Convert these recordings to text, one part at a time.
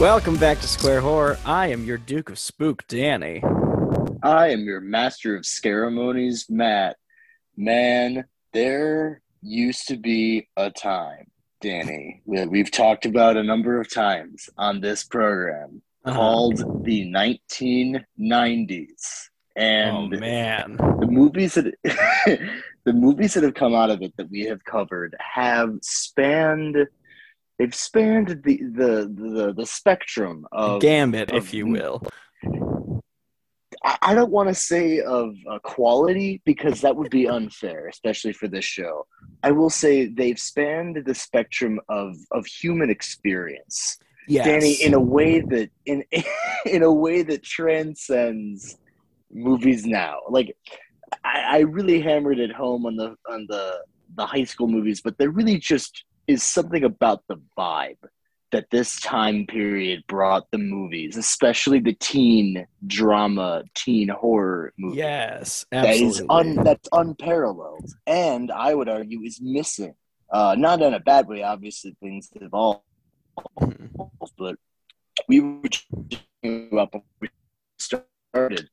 Welcome back to Square Horror. I am your Duke of Spook, Danny. I am your master of ceremonies, Matt. Man, there used to be a time, Danny, that we've talked about a number of times on this program Uh-huh. called the 1990s. Oh And man. the movies that the movies that have come out of it that we have covered have spanned they've spanned the the the, the spectrum of Gambit, of- if you will. I I don't want to say of uh, quality because that would be unfair, especially for this show. I will say they've spanned the spectrum of of human experience, Yes. Danny, in a way that in in a way that transcends movies now. Like I, I really hammered it home on the on the the high school movies, but they're really just is something about the vibe that this time period brought the movies, especially the teen drama, teen horror movies. yes, That is absolutely. un, that's unparalleled, and I would argue is missing. Uh, not in a bad way, obviously things evolve, but we were talking about before we started.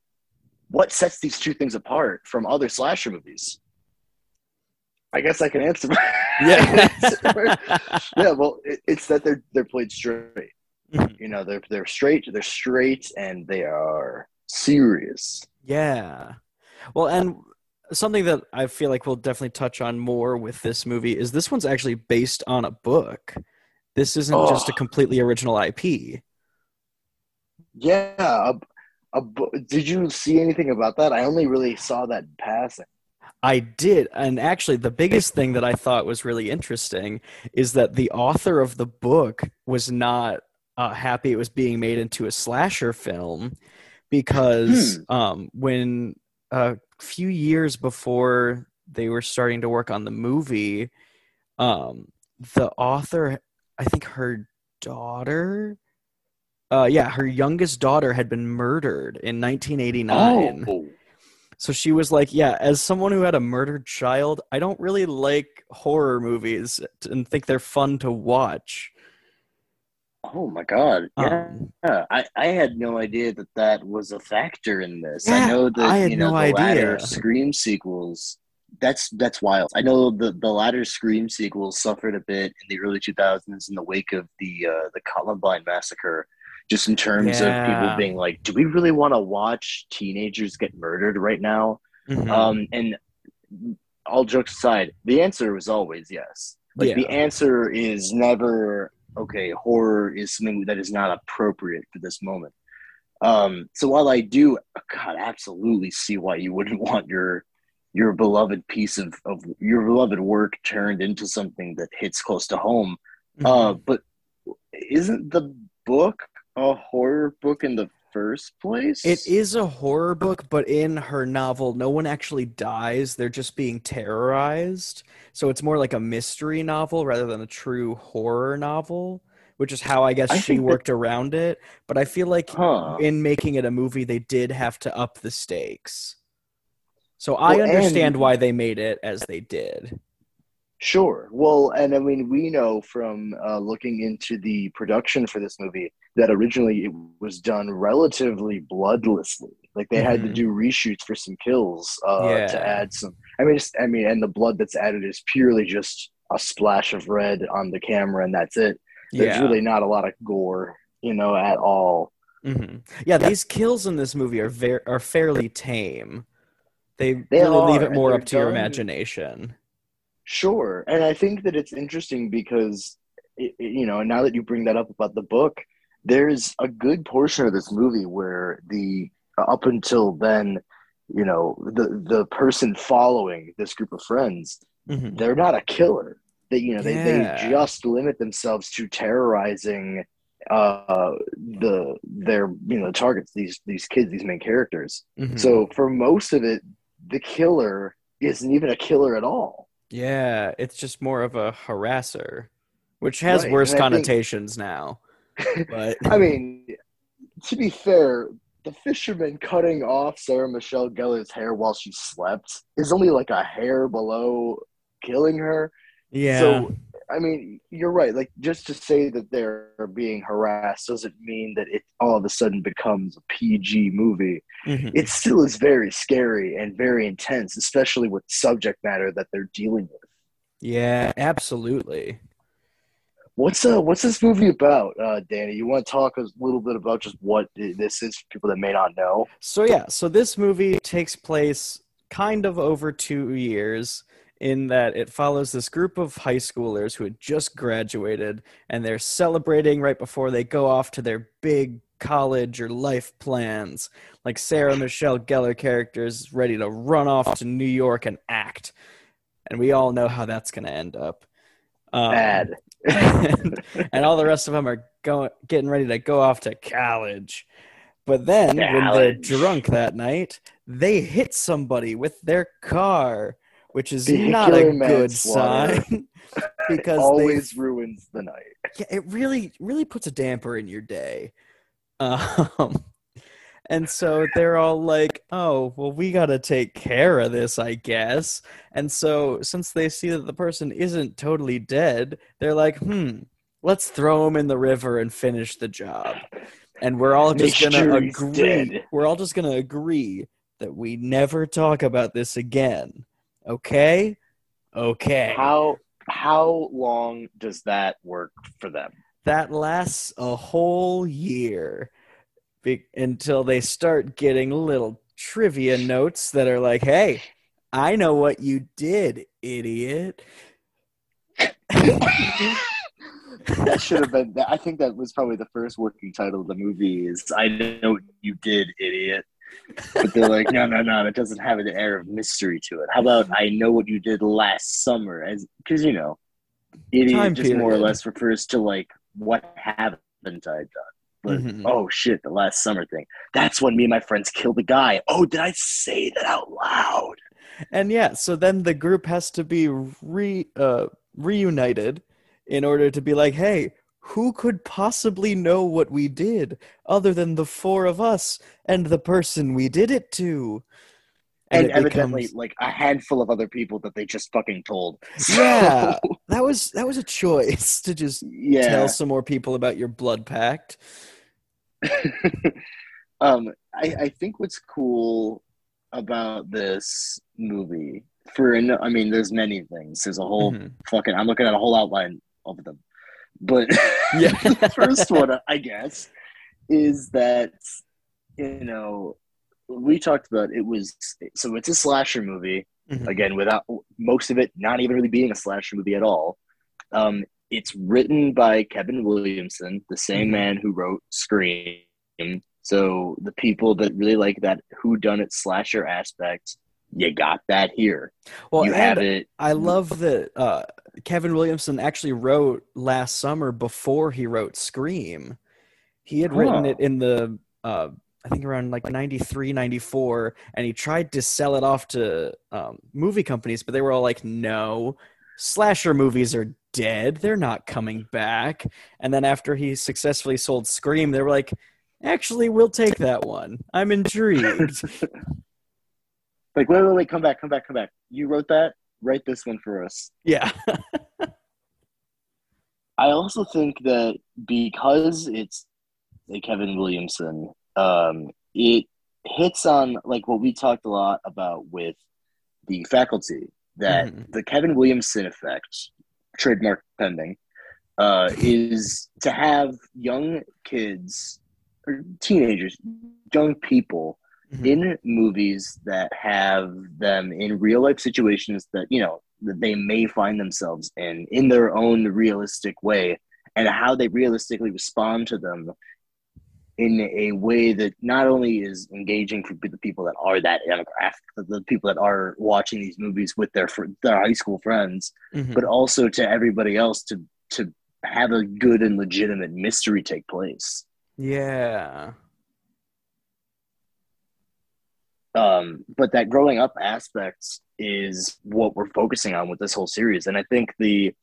What sets these two things apart from other slasher movies? I guess I can answer. Yeah. yeah. Well, it, it's that they're they're played straight. Mhm. You know, they're they're straight. They're straight, and they are serious. Yeah. Well, and something that I feel like we'll definitely touch on more with this movie is this one's actually based on a book. This isn't just a Oh. completely original IP. Yeah. A, a, did you see anything about that? I only really saw that in passing. I did. And actually, the biggest thing that I thought was really interesting is that the author of the book was not uh, happy it was being made into a slasher film because um, when a few years before they were starting to work on the movie, um, the author, I think her daughter, uh, yeah, her youngest daughter had been murdered in 1989. Oh. So she was like, "Yeah, as someone who had a murdered child, I don't really like horror movies and think they're fun to watch." Oh my God! Yeah, Um, I, I had no idea that that was a factor in this. Yeah, I know that I had you know no the latter idea. Scream sequels. That's that's wild. I know the the latter Scream sequels suffered a bit in the early two thousands in the wake of the uh, the Columbine massacre, just in terms of people being like, "Do we really want to watch teenagers get murdered right now?" mhm. Um, and all jokes aside, the answer was always yes. Like the answer is never okay. Horror is something that is not appropriate for this moment. Um, so while I do, God, absolutely see why you wouldn't want your your beloved piece of, of your beloved work turned into something that hits close to home. Uh, Mhm. but isn't the book a horror book in the first place? It is a horror book, but in her novel, no one actually dies. They're just being terrorized. So it's more like a mystery novel rather than a true horror novel, which is how I guess I she think that- worked around it. But I feel like Huh. in making it a movie, they did have to up the stakes. So I Well, and- understand why they made it as they did. Sure. Well, and I mean, we know from uh, looking into the production for this movie that originally it was done relatively bloodlessly. Like they had to Mhm. do reshoots for some kills uh, Yeah. to add some. I mean, just I mean, and the blood that's added is purely just a splash of red on the camera, and that's it. There's Yeah. really not a lot of gore, you know, at all. hmm Yeah, these kills in this movie are very are fairly tame. They, They really leave it more up to your imagination. Sure, and I think that it's interesting because it, you know, now that you bring that up about the book, there's a good portion of this movie where the up until then, you know, the the person following this group of friends, Mhm. they're not a killer. They you know they, Yeah. they just limit themselves to terrorizing uh the their you know targets these these kids these main characters Mhm. so for most of it the killer isn't even a killer at all Yeah, it's just more of a harasser, which has Right, worse I think- connotations now. But I mean, to be fair, the fisherman cutting off Sarah Michelle Gellar's hair while she slept is only like a hair below killing her. yeah, So I mean, you're right. Like, just to say that they're being harassed doesn't mean that it all of a sudden becomes a PG movie. Mhm. It still is very scary and very intense, especially with subject matter that they're dealing with. Yeah, absolutely. What's uh, what's this movie about, uh, Danny? You want to talk a little bit about just what this is for people that may not know? So yeah, so this movie takes place kind of over two years in that it follows this group of high schoolers who had just graduated and they're celebrating right before they go off to their big college or life plans. Like Sarah Michelle Gellar characters ready to run off to New York and act. And we all know how that's going to end up. Um, Bad. and, and all the rest of them are going getting ready to go off to college. But then when they're drunk that night, they hit somebody with their car, which is not a good sign because it Always they, ruins the night. yeah, it really really puts a damper in your day. Um, and so they're all like, "Oh, well, we got to take care of this, I guess." And so since they see that the person isn't totally dead, they're like, "Hmm, let's throw him in the river and finish the job." And we're all just gonna agree. dead. We're all just gonna agree that we never talk about this again. Okay? Okay. How how long does that work for them? That lasts a whole year be- until they start getting little trivia notes that are like, "Hey, I know what you did, idiot." that should have been. I think that was probably the first working title of the movie. Is I know what you did, idiot. But they're like, no, no, no. It doesn't have an air of mystery to it. How about I know what you did last summer? As because you know, idiot Time just more or less refers to like what haven't I done? But Mhm. oh shit, the last summer thing. That's when me and my friends killed a guy. Oh, did I say that out loud? And yeah, so then the group has to be re uh, reunited in order to be like, "Hey, who could possibly know what we did other than the four of us and the person we did it to?" And, it evidently, becomes- like a handful of other people that they just fucking told. Yeah. that was that was a choice to just yeah. tell some more people about your blood pact. um, I, I think what's cool about this movie, for an- I mean, there's many things. There's a whole Mhm. fucking. I'm looking at a whole outline of them, but Yeah. the first one, I guess, is that you know we talked about it was so it's a slasher movie Mhm. again without most of it not even really being a slasher movie at all um, it's written by kevin williamson the same Mhm. man who wrote scream so the people that really like that who done it slasher aspect you got that here Well, you have it I love that uh, Kevin Williamson actually wrote last summer before he wrote Scream. He had written Huh. it in the, uh, I think around like 93, 94, and he tried to sell it off to um, movie companies, but they were all like, no, slasher movies are dead. They're not coming back. And then after he successfully sold Scream, they were like, actually, we'll take that one. I'm intrigued. like wait wait wait come back come back come back you wrote that write this one for us yeah. I also think that because it's a Kevin Williamson, um, it hits on like what we talked a lot about with the faculty that Mhm. the Kevin Williamson effect, trademark pending, uh, is to have young kids or teenagers, young people Mhm. in movies that have them in real life situations that you know that they may find themselves in in their own realistic way and how they realistically respond to them in a way that not only is engaging for the people that are that demographic the people that are watching these movies with their their high school friends Mhm. but also to everybody else to to have a good and legitimate mystery take place Yeah. um, but that growing up aspect is what we're focusing on with this whole series and i think the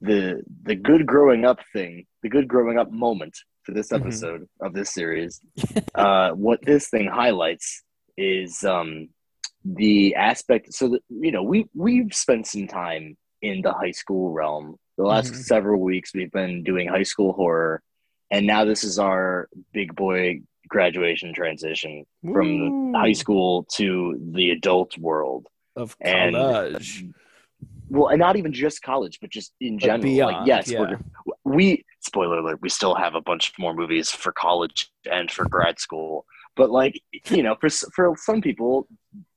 the the good growing up thing the good growing up moment for this Mhm. episode of this series uh, what this thing highlights is um, the aspect so that you know we we've spent some time in the high school realm The last Mhm. several weeks, we've been doing high school horror, and now this is our big boy graduation transition from high school to the adult world. of and- college. Well, and not even just college, but just in general. beyond, like, yes, yeah. we're, we spoiler alert, we still have a bunch more movies for college and for grad school. But like, you know, for for some people,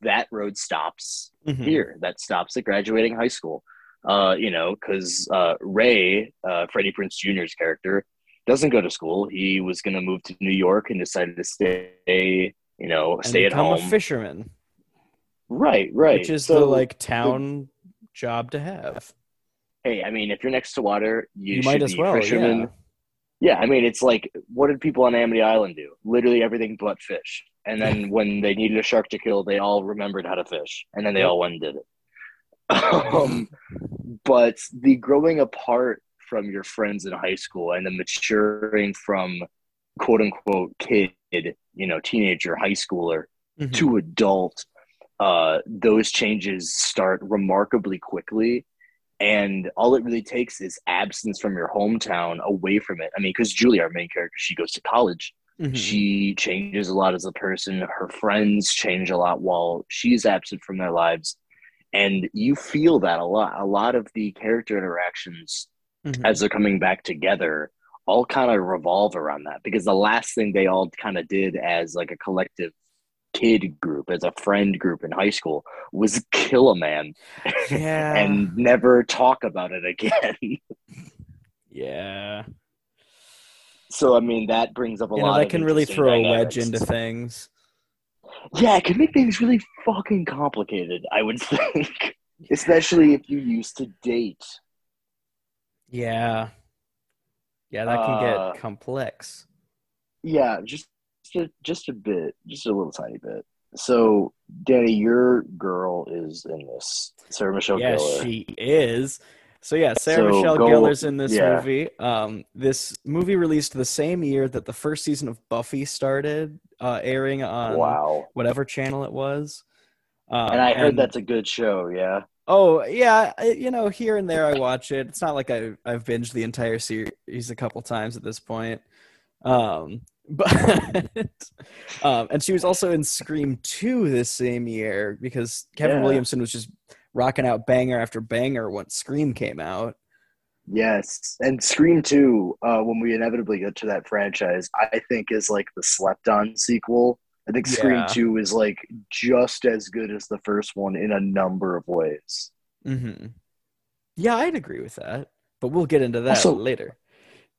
that road stops Mhm. here. That stops at graduating high school. Uh, you know, because uh, Ray, uh, Freddie Prinze Jr.'s character, doesn't go to school. He was going to move to New York and decided to stay. You know, And stay at home. a fisherman, right, right. which is So, the like town job to have. Hey, I mean, if you're next to water, you, You, should might as be well. fisherman. Yeah. Yeah, I mean, it's like what did people on Amity Island do? Literally everything but fish. And then when they needed a shark to kill, they all remembered how to fish, and then they all went and did it. um, but the growing apart from your friends in high school and the maturing from quote unquote kid, you know, teenager, high schooler Mhm. to adult, uh, those changes start remarkably quickly. And all it really takes is absence from your hometown away from it. I mean, because Julie, our main character, she goes to college. Mhm. She changes a lot as a person. Her friends change a lot while she's absent from their lives. And you feel that a lot. A lot of the character interactions Mhm. as they're coming back together all kind of revolve around that because the last thing they all kind of did as like a collective kid group as a friend group in high school was kill a man yeah. and never talk about it again yeah. so i mean that brings up a You know, lot that of can really throw a wedge into things. yeah it can make things really fucking complicated i would think especially if you used to date Yeah. Yeah, that can Uh, get complex. Yeah, just just a, just a bit, just a little tiny bit. So, Danny, your girl is in this. Sarah Michelle Yeah, Gellar. she is. So yeah, Sarah So Michelle go- Gellar's in this yeah. movie. Um, this movie released the same year that the first season of Buffy started uh, airing on wow. whatever channel it was. Um, And I heard that's a good show. Yeah. Oh yeah, I, you know, here and there I watch it. It's not like I I've binged the entire series a couple times at this point. Um, but um, and she was also in Scream Two this same year because Kevin Yeah. Williamson was just rocking out banger after banger once Scream came out. Yes. And Scream 2, uh, when we inevitably get to that franchise, I think is like the slept on sequel. I think Scream Yeah. 2 is like just as good as the first one in a number of ways. Mm-hmm. Yeah, I'd agree with that, but we'll get into that Also- later.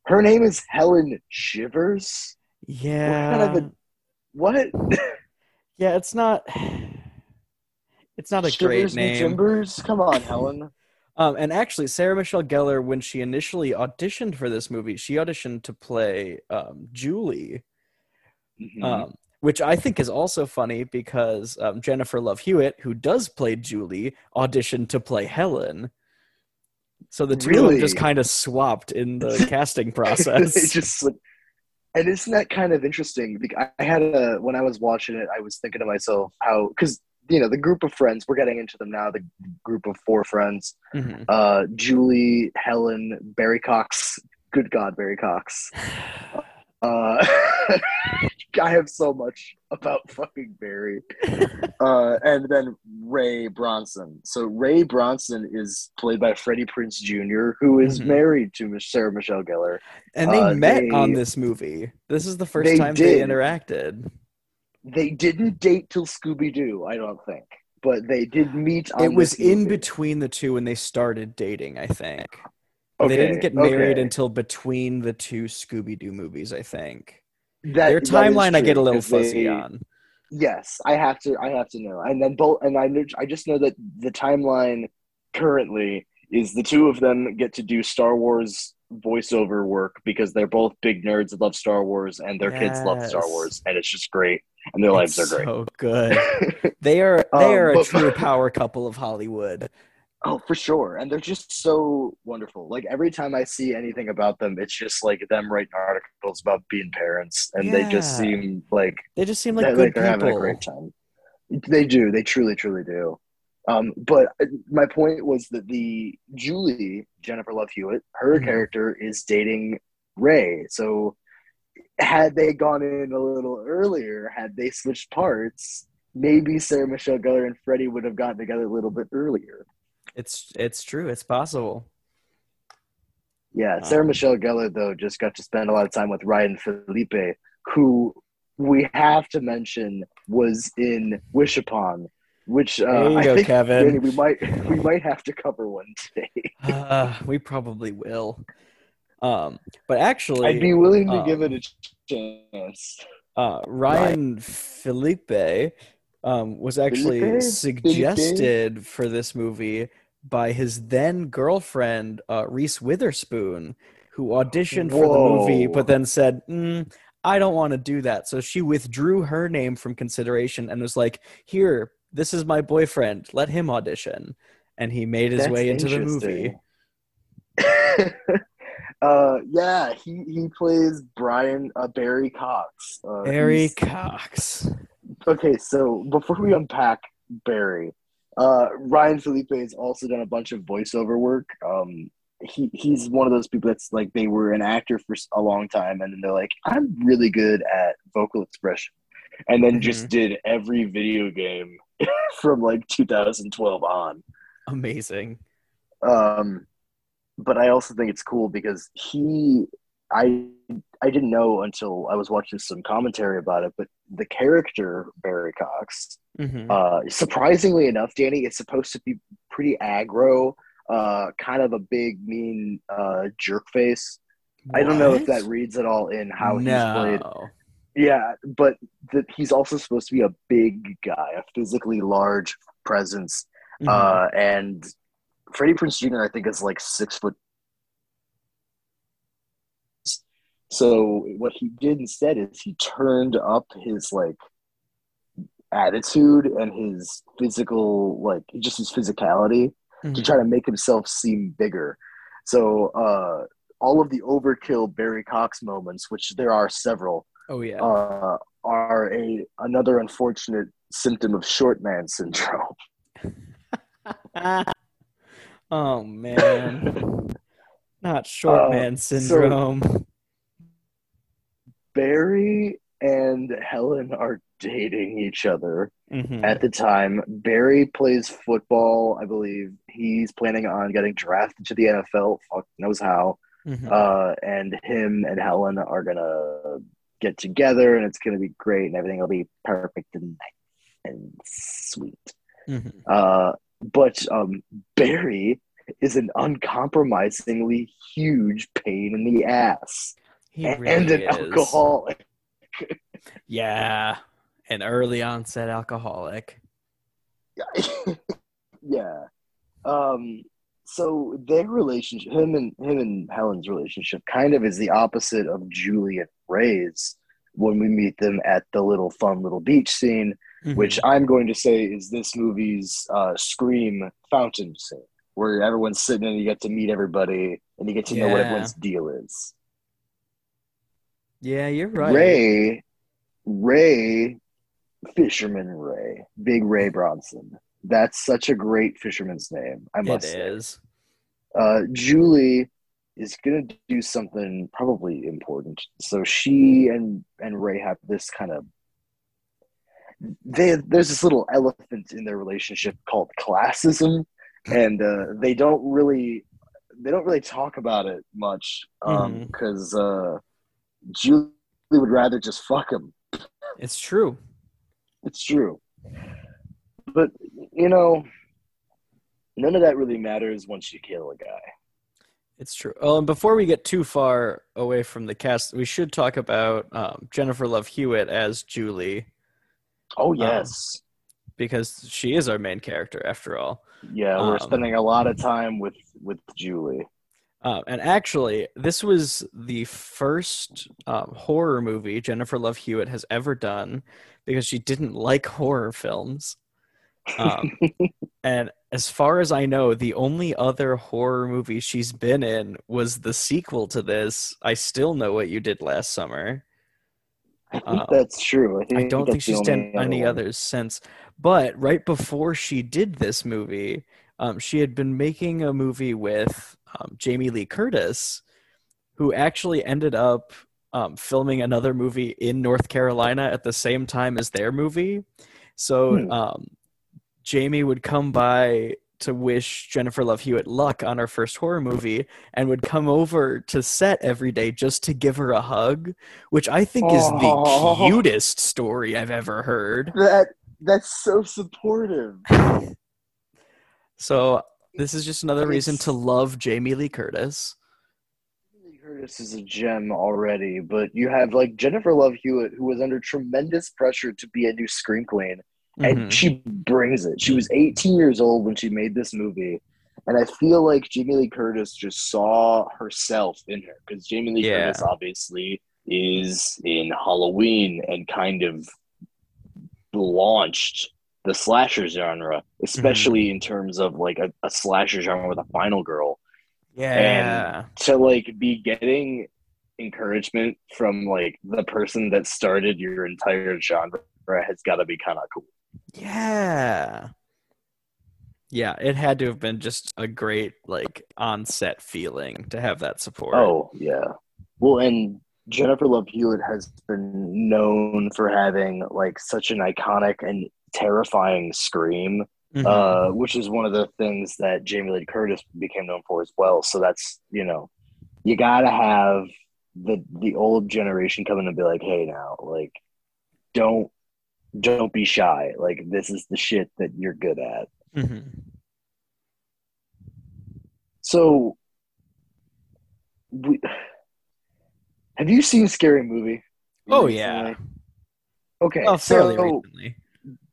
Her name is Helen Shivers. Yeah, kind of a- What? yeah, it's not. It's not a Shivers great name. Timbers? Come on, Helen. Um, and actually, Sarah Michelle Gellar, when she initially auditioned for this movie, she auditioned to play um, Julie, Mhm. um, which I think is also funny because um, Jennifer Love Hewitt, who does play Julie, auditioned to play Helen. So the two of them Really? just kind of swapped in the casting process. just and isn't that kind of interesting? Because I had a when I was watching it, I was thinking to myself how because you know the group of friends we're getting into them now. The group of four friends: Mhm. uh, Julie, Helen, Barry Cox. Good God, Barry Cox. Uh, I have so much about fucking Barry. uh, and then Ray Bronson. So Ray Bronson is played by Freddie Prinze Jr., who is Mhm. married to Sarah Michelle Gellar. And they Uh, met they- on this movie. This is the first They time they interacted. They didn't date till Scooby Doo, I don't think, but they did meet. On It was in between the two when they started dating, I think. they didn't get married okay. until between the two Scooby Doo movies, I think. That- Their timeline I get a little fuzzy they- on. Yes, I have to. I have to know. And then both. And I. I just know that the timeline currently is the two of them get to do Star Wars voiceover work because they're both big nerds that love Star Wars and their kids love Star Wars and it's just great and their lives are great. So good. They are they Um, are a but- true power couple of Hollywood. Oh, for sure. And they're just so wonderful. Like every time I see anything about them, it's just like them writing articles about being parents, and they just seem like They just seem like they're, good like they're having a great time. They do. They truly, truly do. Um, but uh, my point was that the Julie Jennifer Love Hewitt, her Mhm. character is dating Ray. So had they gone in a little earlier, had they switched parts, maybe Sarah Michelle Gellar and Freddie would have gotten together a little bit earlier. It's it's true. It's possible. Yeah, Wow. Sarah Michelle Gellar though just got to spend a lot of time with Ryan Phillippe, who we have to mention was in Wish Upon, which uh, I go, think Kevin. We might we might have to cover one today. Uh, we probably will. Um, but actually, I'd be willing to um, give it a chance. uh, Ryan Phillippe um, was actually Phillippe? suggested for this movie by his then girlfriend uh, Reese Witherspoon, who auditioned for the movie, but then said, mm, "I don't want to do that." So she withdrew her name from consideration and was like, "Here, this is my boyfriend. Let him audition." And he made his That's way into the movie. uh, yeah, he he plays Brian uh, Barry Cox. Uh, Barry Cox. okay, so before we unpack Barry, uh, Ryan Phillippe has also done a bunch of voiceover work. Um, he he's one of those people that's like they were an actor for a long time, and then they're like, I'm really good at vocal expression, and then just did every video game from like 2012 on. Amazing. Um, but I also think it's cool because he, I, I didn't know until I was watching some commentary about it, but the character Barry Cox, hmm uh, surprisingly enough, Danny, it's supposed to be pretty aggro, uh, kind of a big, mean, uh, jerk face. I don't know if that reads at all in how he's played. Yeah, but that he's also supposed to be a big guy, a physically large presence Mhm. uh, and Freddie Prinze Jr. I think is like six foot. So what he did instead is he turned up his like attitude and his physical like just his physicality to Mhm. try to make himself seem bigger. So uh, all of the overkill Barry Cox moments, which there are several, Oh yeah. uh, are a another unfortunate symptom of short man syndrome. oh man. Not short Uh, man so- syndrome. Barry and Helen are dating each other Mhm. at the time. Barry plays football, I believe. He's planning on getting drafted to the NFL. Fuck knows how. Mhm. Uh, and him and Helen are gonna get together, and it's gonna be great, and everything will be perfect and nice and sweet. Mhm. Uh, but um, Barry is an uncompromisingly huge pain in the ass He and an is. alcoholic. Yeah. An early onset alcoholic. yeah. Um. So their relationship, him and him and Helen's relationship, kind of is the opposite of Julie and Ray's when we meet them at the little fun little beach scene, Mhm. which I'm going to say is this movie's uh, Scream fountain scene, where everyone's sitting and you get to meet everybody and you get to know what everyone's deal is. Yeah, you're right. Ray, Ray, Fisherman Ray, Big Ray Bronson. That's such a great fisherman's name, I It must say. is. Uh, Julie is gonna do something probably important. So she and and Ray have this kind of they there's this little elephant in their relationship called classism, and uh, they don't really they don't really talk about it much because uh, Julie would rather just fuck him. It's true. It's true. But, you know, none of that really matters once you kill a guy. It's true. Oh, and before we get too far away from the cast, we should talk about um, Jennifer Love Hewitt as Julie Oh, yes. because she is our main character after all. yeah, we're um, spending a lot of time with, with Julie. Uh, and actually, this was the first um, horror movie Jennifer Love Hewitt has ever done because she didn't like horror films. Um, and as far as I know, the only other horror movie she's been in was the sequel to this. I still know what you did last summer. I think Um, that's true. I, think I don't think she's done other any others since. But right before she did this movie, um, she had been making a movie with um, Jamie Lee Curtis, who actually ended up um, filming another movie in North Carolina at the same time as their movie. So Hmm. um, Jamie would come by to wish Jennifer Love Hewitt luck on her first horror movie and would come over to set every day just to give her a hug, which I think is the Aw. cutest story I've ever heard. That that's so supportive. So this is just another reason to love Jamie Lee Curtis. Jamie Lee Curtis is a gem already, but you have like Jennifer Love Hewitt, who was under tremendous pressure to be a new screen queen, and mm-hmm. she brings it. She was 18 years old when she made this movie, and I feel like Jamie Lee Curtis just saw herself in her because Jamie Lee Yeah. Curtis obviously is in Halloween and kind of launched the slasher genre, especially mm-hmm. in terms of like a, a slasher genre with a final girl Yeah. to like be getting encouragement from like the person that started your entire genre has got to be kind of cool. Yeah. Yeah, it had to have been just a great like on-set feeling to have that support. Oh yeah, well, and Jennifer Love Hewitt has been known for having like such an iconic and terrifying scream, Mhm. uh, which is one of the things that Jamie Lee Curtis became known for as well. So that's you know, you gotta have the the old generation come in and be like, hey, now like, don't don't be shy. Like this is the shit that you're good at. Mhm. So, we, have you seen Scary Movie? Oh recently? yeah. Okay, Oh, fairly so recently.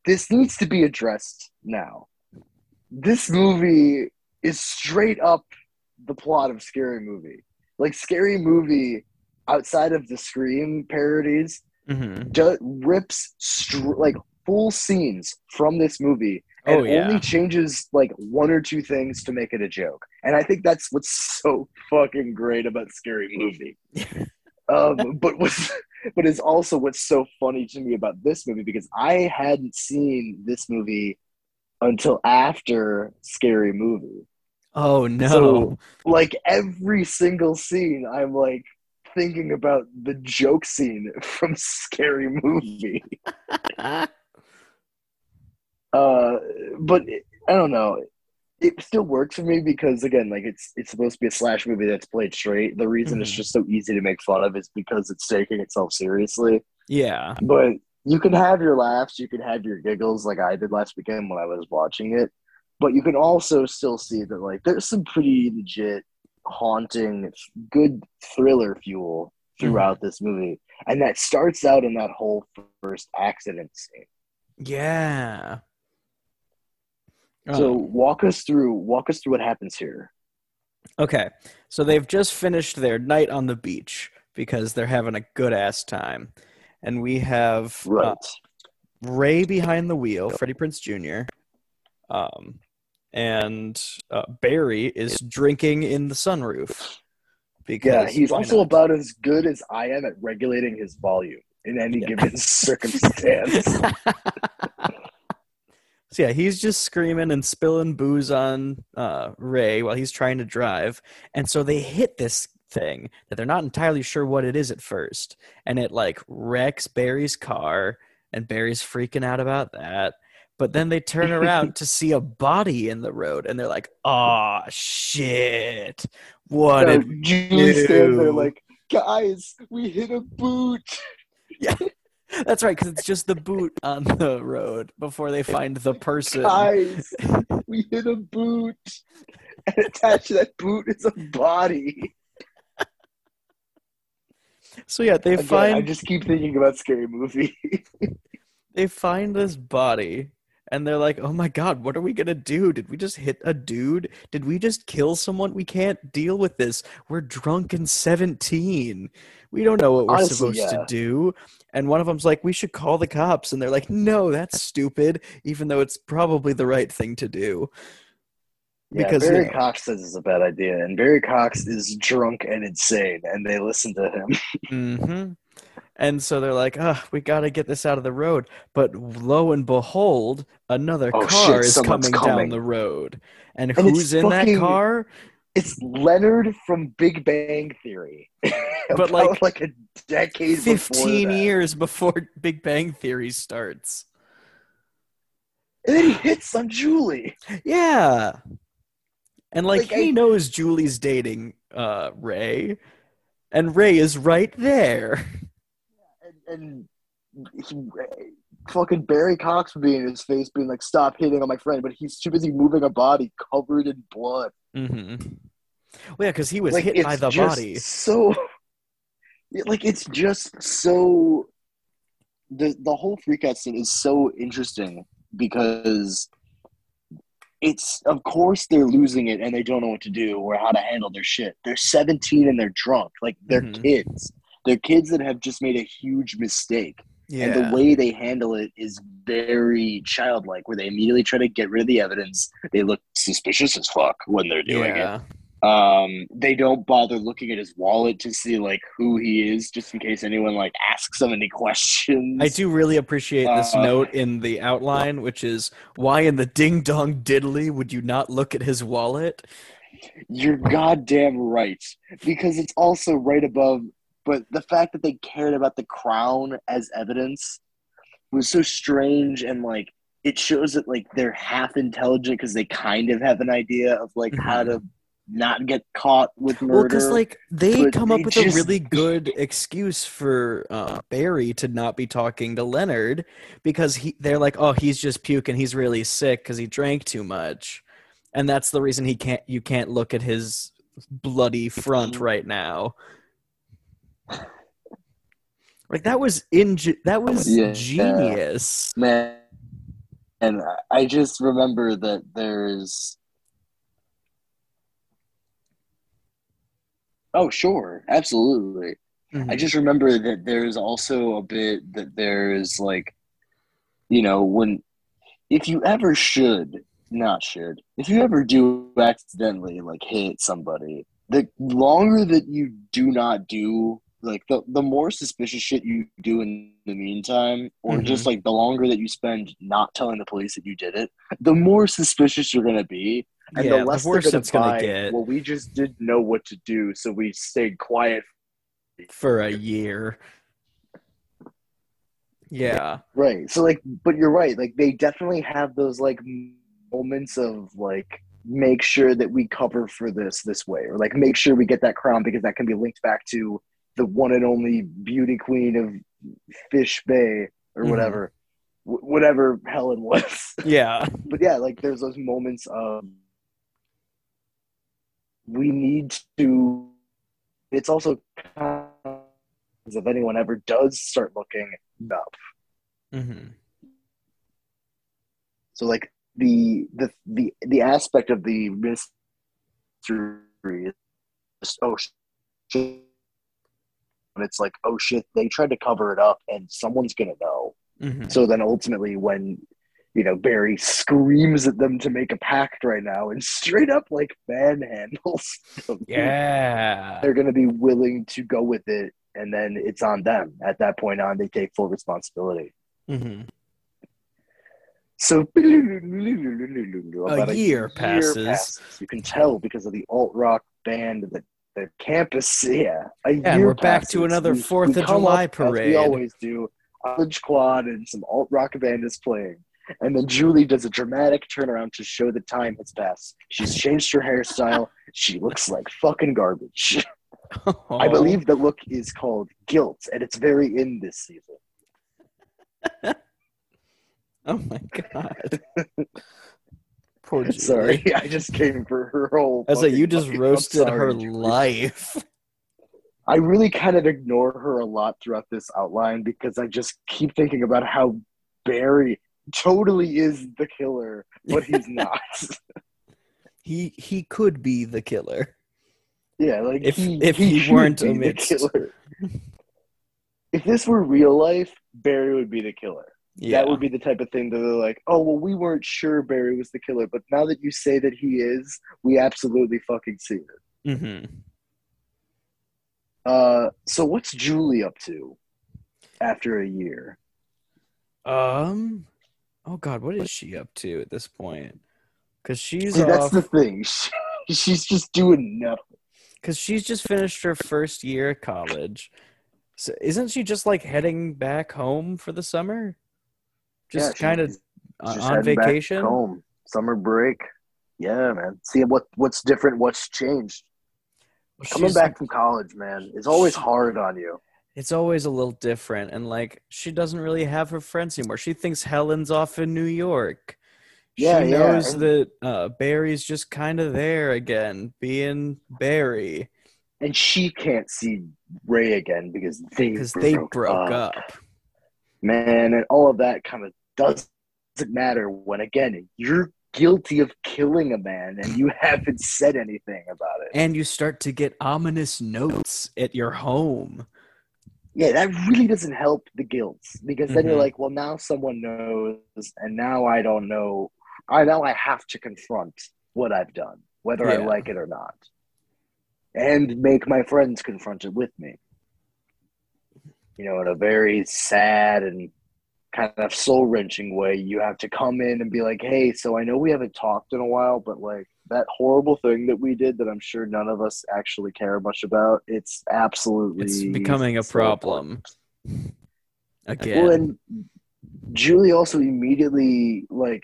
This needs to be addressed now. This movie is straight up the plot of Scary Movie. Like Scary Movie, outside of the Scream parodies, Mhm. ju- rips str- like full scenes from this movie Oh and yeah. only changes like one or two things to make it a joke. And I think that's what's so fucking great about Scary Movie. um, but what's but it's also what's so funny to me about this movie because I hadn't seen this movie until after Scary Movie. Oh no. So- Like every single scene, I'm like thinking about the joke scene from Scary Movie. Uh, but I don't know. It still works for me because again, like it's it's supposed to be a slash movie that's played straight. The reason it's Mhm. just so easy to make fun of is because it's taking itself seriously. yeah. But you can have your laughs, you can have your giggles, like I did last weekend when I was watching it. But you can also still see that like there's some pretty legit, haunting, good thriller fuel throughout this movie, and that starts out in that whole first accident scene. Yeah. So Oh. walk us through walk us through what happens here. Okay, so they've just finished their night on the beach because they're having a good ass time, and we have Right. uh, Ray behind the wheel, Freddie Prinze Jr. Um, and uh, Barry is drinking in the sunroof because yeah, he's also not? about as good as I am at regulating his volume in any Yeah. given circumstance. so yeah, he's just screaming and spilling booze on uh, Ray while he's trying to drive, and so they hit this thing that they're not entirely sure what it is at first, and it like wrecks Barry's car, and Barry's freaking out about that. But then they turn around to see a body in the road, and they're like, "Oh shit! What did there do? like, guys, we hit a boot. That's right, because it's just the boot on the road before they find the person. Guys, we hit a boot. And attached to that boot is a body. So yeah, they Again, find I just keep thinking about scary movie. they find this body, and they're like, "Oh my god, what are we gonna do? Did we just hit a dude? Did we just kill someone? We can't deal with this. We're drunk and seventeen. We don't know what we're Honestly, supposed yeah. to do." And one of them's like, "We should call the cops," and they're like, "No, that's stupid," even though it's probably the right thing to do. Yeah, Because, you Barry know- Cox says it's a bad idea, and Barry Cox is drunk and insane, and they listen to him. hmm And so they're like, "Ah, we got to get this out of the road." But lo and behold, another Oh, car shit, is someone's coming, down the road. And, And who's in that car? It's Leonard from Big Bang Theory. But, like, like a decade before 15 that. years before Big Bang Theory starts. And then he hits on Julie. Yeah. And like, Like, he I- knows Julie's dating uh Ray. And Ray is right there. And, he, fucking Barry Cox would be in his face being like, stop hitting on my friend. But he's too busy moving a body covered in blood. Mm-hmm. Well, yeah, because he was like, hit by the just body. So, like it's just so the the whole freakout scene is so interesting because it's of course they're losing it and they don't know what to do or how to handle their shit. They're 17 and they're drunk. Like they're Mhm. kids. They're kids that have just made a huge mistake. Yeah. And the way they handle it is very childlike, where they immediately try to get rid of the evidence. They look suspicious as fuck when they're doing it um they don't bother looking at his wallet to see like who he is just in case anyone like asks him any questions I do really appreciate this Uh, note in the outline, which is why in the ding dong diddly would you not look at his wallet? you're goddamn right because it's also right above but the fact that they cared about the crown as evidence was so strange and like it shows that like they're half intelligent because they kind of have an idea of like how to not get caught with murder. Well, because like they come up they with a really good excuse for uh, Barry to not be talking to Leonard because he they're like, oh, he's just puking, he's really sick because he drank too much, and that's the reason he can't. You can't look at his bloody front Mm-hmm. right now. Like that was inge- that was Yeah. genius. man and i just remember that there's oh sure absolutely i Mhm. just remember that there's also a bit that there's like you know when if you ever should not should if you ever do accidentally like hit somebody the longer that you do not do like the, the more suspicious shit you do in the meantime or Mhm. just like the longer that you spend not telling the police that you did it the more suspicious you're going to be and yeah, the less the worse they're it's gonna buy, get well we just didn't know what to do so we stayed quiet for a year. Yeah. Right. So like but you're right. Like they definitely have those like moments of like make sure that we cover for this this way or like make sure we get that crown because that can be linked back to the one and only beauty queen of Fish Bay or Mhm. whatever. Wh- whatever Helen was. Yeah. but yeah, like there's those moments of we need to it's also kind of, if anyone ever does start looking up Mm-hmm. So like the the the the aspect of the mystery is just, oh shit. And it's like oh shit they tried to cover it up and someone's gonna know. hmm So then ultimately when you know Barry screams at them to make a pact right now and straight up like manhandles them. Yeah. They're gonna be willing to go with it and then it's on them. At that point on they take full responsibility. hmm So a year passes. You can tell because of the alt rock band that the campus. Yeah, a Yeah, and year we're back to another We- 4th we of July up, As parade. we always do. College quad and some alt rock band is playing, and then Julie does a dramatic turnaround to show the time has passed. She's changed her hairstyle. She looks like fucking garbage. I oh. believe the look is called guilt, and it's very in this season. Oh my god. Poor Julie. Sorry, I just came for her whole. I was like, you just life. Roasted sorry, her Julie. life. I really kind of ignore her a lot throughout this outline because I just keep thinking about how Barry totally is the killer, but he's not. He he could be the killer. yeah, like If- he, if he he weren't a killer. if this were real life, Barry would be the killer. Yeah. That would be the type of thing that they're like, oh well, we weren't sure Barry was the killer, but now that you say that he is, we absolutely fucking see it. hmm Uh, so what's Julie up to? after a year? Um, oh God, what is she up to at this point? Because she's See, that's off. the thing. She, she's just doing nothing. Because she's just finished her first year of college. So isn't she just like heading back home for the summer? Yeah, Just she's kind of just on vacation. home, summer break. Yeah, man. See what what's different, what's changed. Coming back from college, man, is always hard on you. it's always a little different, and like she doesn't really have her friends anymore. She thinks Helen's off in New York. Yeah, she knows and- that uh, Barry's just kind of there again, being Barry, And she can't see Ray again because they because they broke, broke up. up. man, and all of that kind of doesn't matter when again you're guilty of killing a man and you haven't said anything about it. And you start to get ominous notes at your home. Yeah, that really doesn't help the guilt because then you're Mhm. like, well, now someone knows, and now I don't know. I now I have to confront what I've done, whether I like it or not, and make my friends confront it with me. You know, in a very sad and kind of soul wrenching way, you have to come in and be like, hey, so I know we haven't talked in a while, but like that horrible thing that we did that I'm sure none of us actually care much about, it's absolutely It's becoming a problem. Again. Well, and Julie also immediately like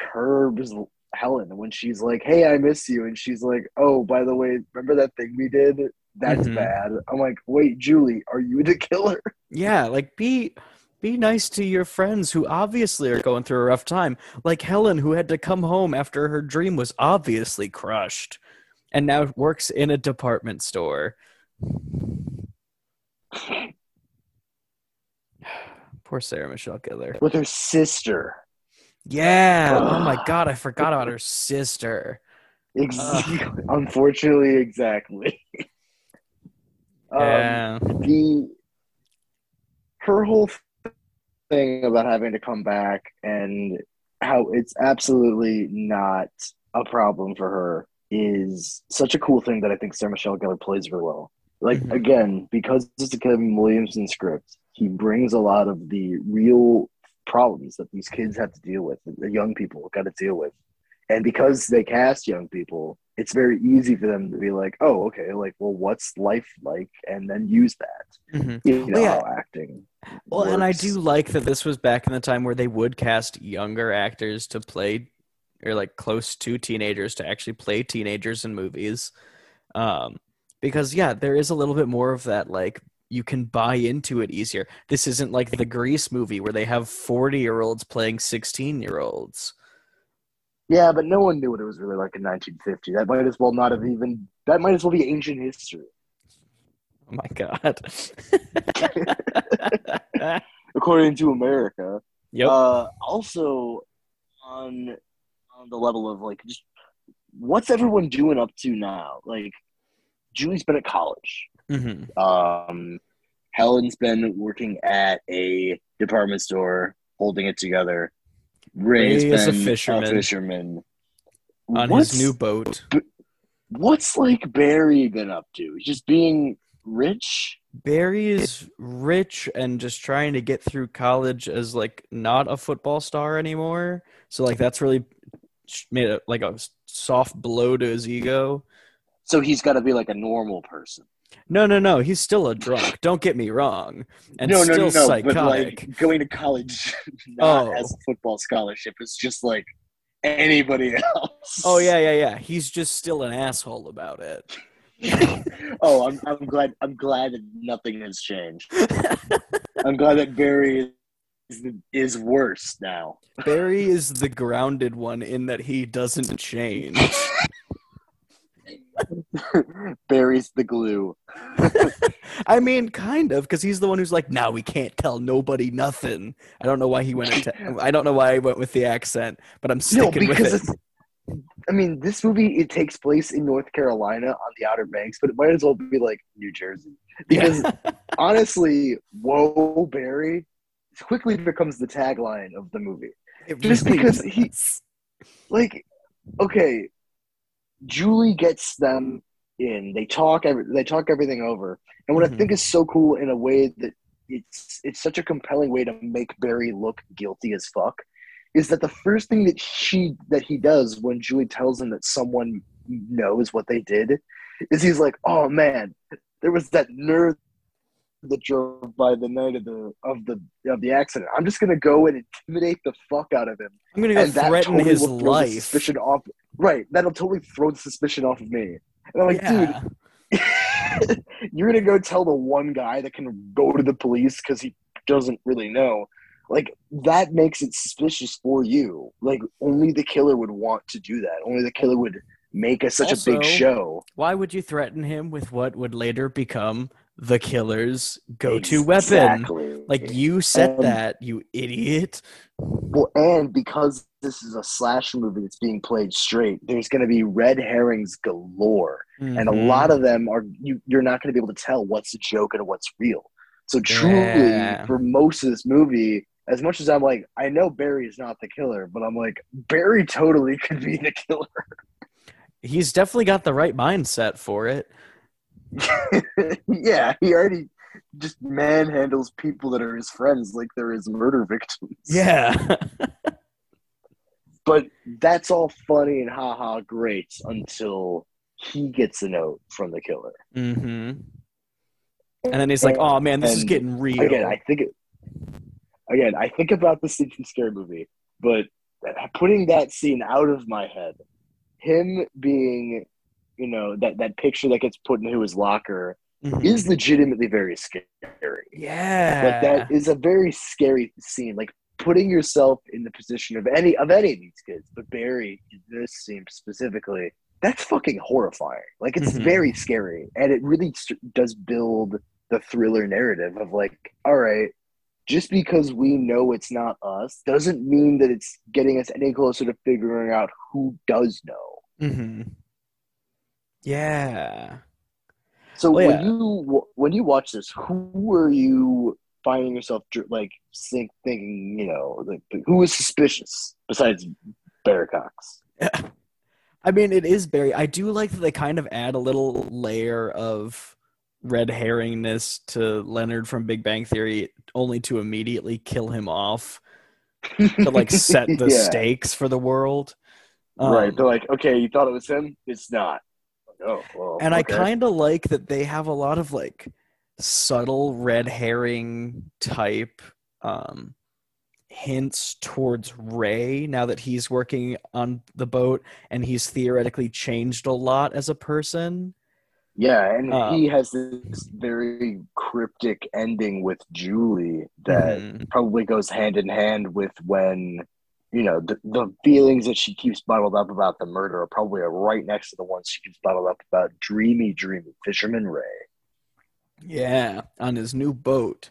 curbs Helen when she's like, "Hey, I miss you," and she's like, "Oh, by the way, remember that thing we did? That's Mhm. bad." I'm like, "Wait, Julie, are you the killer?" Yeah, like be be nice to your friends who obviously are going through a rough time. Like Helen who had to come home after her dream was obviously crushed and now works in a department store. Poor Sarah Michelle Gellar. With her sister. Yeah. Oh my god, I forgot about her sister. Ex- Ugh. Unfortunately, exactly. um, Yeah. the her whole thing about having to come back and how it's absolutely not a problem for her is such a cool thing that I think Sarah Michelle Gellar plays really well. Like Mhm. again, because it's a Kevin Williamson script, he brings a lot of the real problems that these kids have to deal with, the young people got to deal with. And because they cast young people, it's very easy for them to be like, oh, okay, like, well, what's life like? And then use that. Mhm. You know yeah. how acting. Well, and I do like that this was back in the time where they would cast younger actors to play or like close to teenagers to actually play teenagers in movies. Um, because yeah, there is a little bit more of that like you can buy into it easier. This isn't like the Grease movie where they have 40-year-olds playing 16-year-olds. Yeah, but no one knew what it was really like in 1950. That might as well not have even. That might as well be ancient history, Oh my god. according to America. yep. Uh, also, on on the level of like, just what's everyone doing up to now? Like, Julie's been at college. hmm Um, Helen's been working at a department store, holding it together. Ray is a fisherman. fisherman. On What's- his new boat. What's like Barry been up to? Just being rich? Barry is rich and just trying to get through college as like not a football star anymore. So like that's really made it like a soft blow to his ego. So he's got to be like a normal person. No, no, no. He's still a drunk. Don't get me wrong. And no, no, still no, no. psychotic. But like going to college not Oh. as a football scholarship. is just like anybody else. oh yeah, yeah, yeah. He's just still an asshole about it. oh, I'm, I'm glad. I'm glad that nothing has changed. I'm glad that Barry is, is worse now. Barry is the grounded one in that he doesn't change. Barry's the glue. I mean, kind of, because he's the one who's like, "Now we can't tell nobody nothing." I don't know why he went. Into, I don't know why I went with the accent, but I'm No, sticking with because it. it's. I mean, this movie it takes place in North Carolina on the Outer Banks, but it might as well be like New Jersey because honestly, "Whoa, Barry" quickly becomes the tagline of the movie. It just really because he- Like, okay, Julie gets them in. They talk. Every, they talk everything over, and what I Mhm. think is so cool in a way that it's it's such a compelling way to make Barry look guilty as fuck is that the first thing that she that he does when Julie tells him that someone knows what they did is he's like, "Oh man, there was that nerd that drove by the night of the of the of the accident. I'm just gonna go and intimidate the fuck out of him. I'm gonna go and threaten totally his will throw the life. Suspicion off. Right. That'll totally throw the suspicion off of me. And I'm like, Yeah. dude, you're gonna go tell the one guy that can go to the police because he doesn't really know. Like that makes it suspicious for you. Like only the killer would want to do that. Only the killer would make such a big show. Why would you threaten him with what would later become the killer's go-to weapon? Like you said And- that, you idiot. Well, and because this is a slash movie that's being played straight, there's going to be red herrings galore, and a lot mm-hmm. of them are you. You're not going to be able to tell what's a joke and what's real. So truly, Yeah. for most of this movie, as much as I'm like, I know Barry is not the killer, but I'm like, Barry totally could be the killer. he's definitely got the right mindset for it. yeah, he already just manhandles people that are his friends like they're his murder victims. Yeah. but that's all funny and haha great until he gets a note from the killer. Mm-hmm. And then he's like, "Oh man, this is getting real." Again, I think it, again, I think about the scene from Scary Movie, but putting that scene out of my head, him being, you know, that that picture that gets put into his locker Mhm. is legitimately very scary. yeah. Like that is a very scary scene. Like putting yourself in the position of any of any of these kids, but Barry this scene specifically, that's fucking horrifying. Like it's Mhm. very scary, and it really does build the thriller narrative of like, all right, just because we know it's not us doesn't mean that it's getting us any closer to figuring out who does know. hmm Yeah. So Well, when yeah. you when you watch this, who are you finding yourself like think, thinking? You know, like who is suspicious besides Barry Cox? I mean, it is Barry. I do like that they kind of add a little layer of red herringness to Leonard from Big Bang Theory, only to immediately kill him off to like set the Yeah. stakes for the world. right? Um, They're like, okay, you thought it was him. It's not. Oh, well, and I kind of like that they have a lot of like subtle red herring type um hints towards Ray now that he's working on the boat and he's theoretically changed a lot as a person. yeah, and um, he has this very cryptic ending with Julie that Mhm. probably goes hand in hand with when you know the, the feelings that she keeps bottled up about the murder are probably right next to the ones she keeps bottled up about dreamy dreamy fisherman ray Yeah, on his new boat.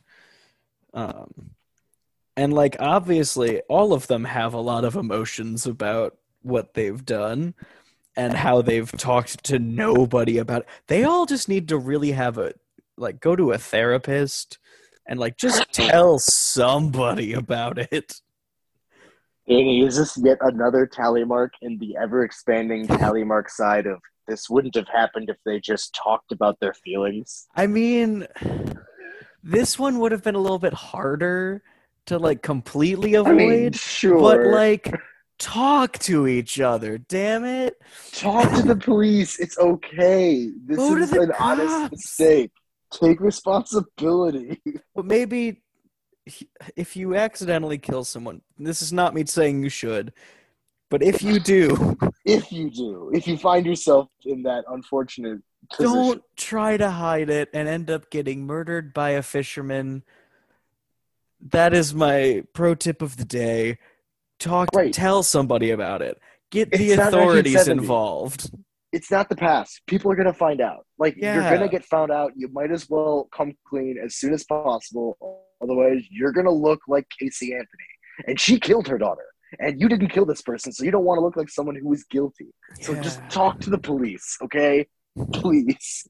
Um, and like obviously, all of them have a lot of emotions about what they've done and how they've talked to nobody about it. They all just need to really have a like go to a therapist and like just tell somebody about it. Danny, is this yet another tally mark in the ever expanding tally mark side of this wouldn't have happened if they just talked about their feelings. I mean, this one would have been a little bit harder to like completely avoid. i mean sure but like talk to each other damn it. Talk to the police. It's okay. This Go is an honest mistake. Take responsibility. But maybe if you accidentally kill someone this is not me saying you should but if you do if you do if you find yourself in that unfortunate position don't try to hide it and end up getting murdered by a fisherman that is my pro tip of the day talk Right. tell somebody about it get the It's authorities involved it's not the past. People are gonna find out. Like you're gonna get found out. You might as well come clean as soon as possible. Otherwise, you're gonna look like Casey Anthony, and she killed her daughter. And you didn't kill this person, so you don't want to look like someone who is guilty. So just talk to the police, okay? Please.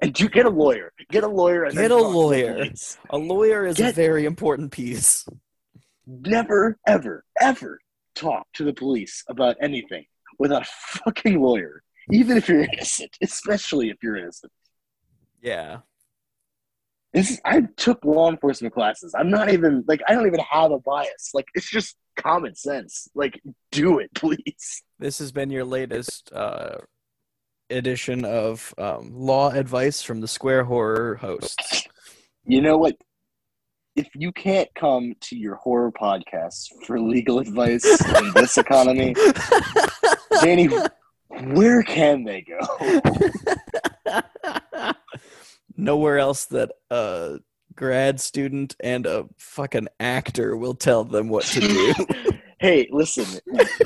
And you get a lawyer. Get a lawyer and Get a to lawyer. a lawyer is a very important piece Never, ever, ever talk to the police about anything without a fucking lawyer. Even if you're innocent, especially if you're innocent. Yeah. This is, I took law enforcement classes. I'm not even like I don't even have a bias. Like it's just common sense. Like do it, please. This has been your latest uh, edition of um, law advice from the Square Horror hosts. You know what? If you can't come to your horror podcast for legal advice in this economy, Danny, where can they go? Nowhere else that a grad student and a fucking actor will tell them what to do. hey, listen,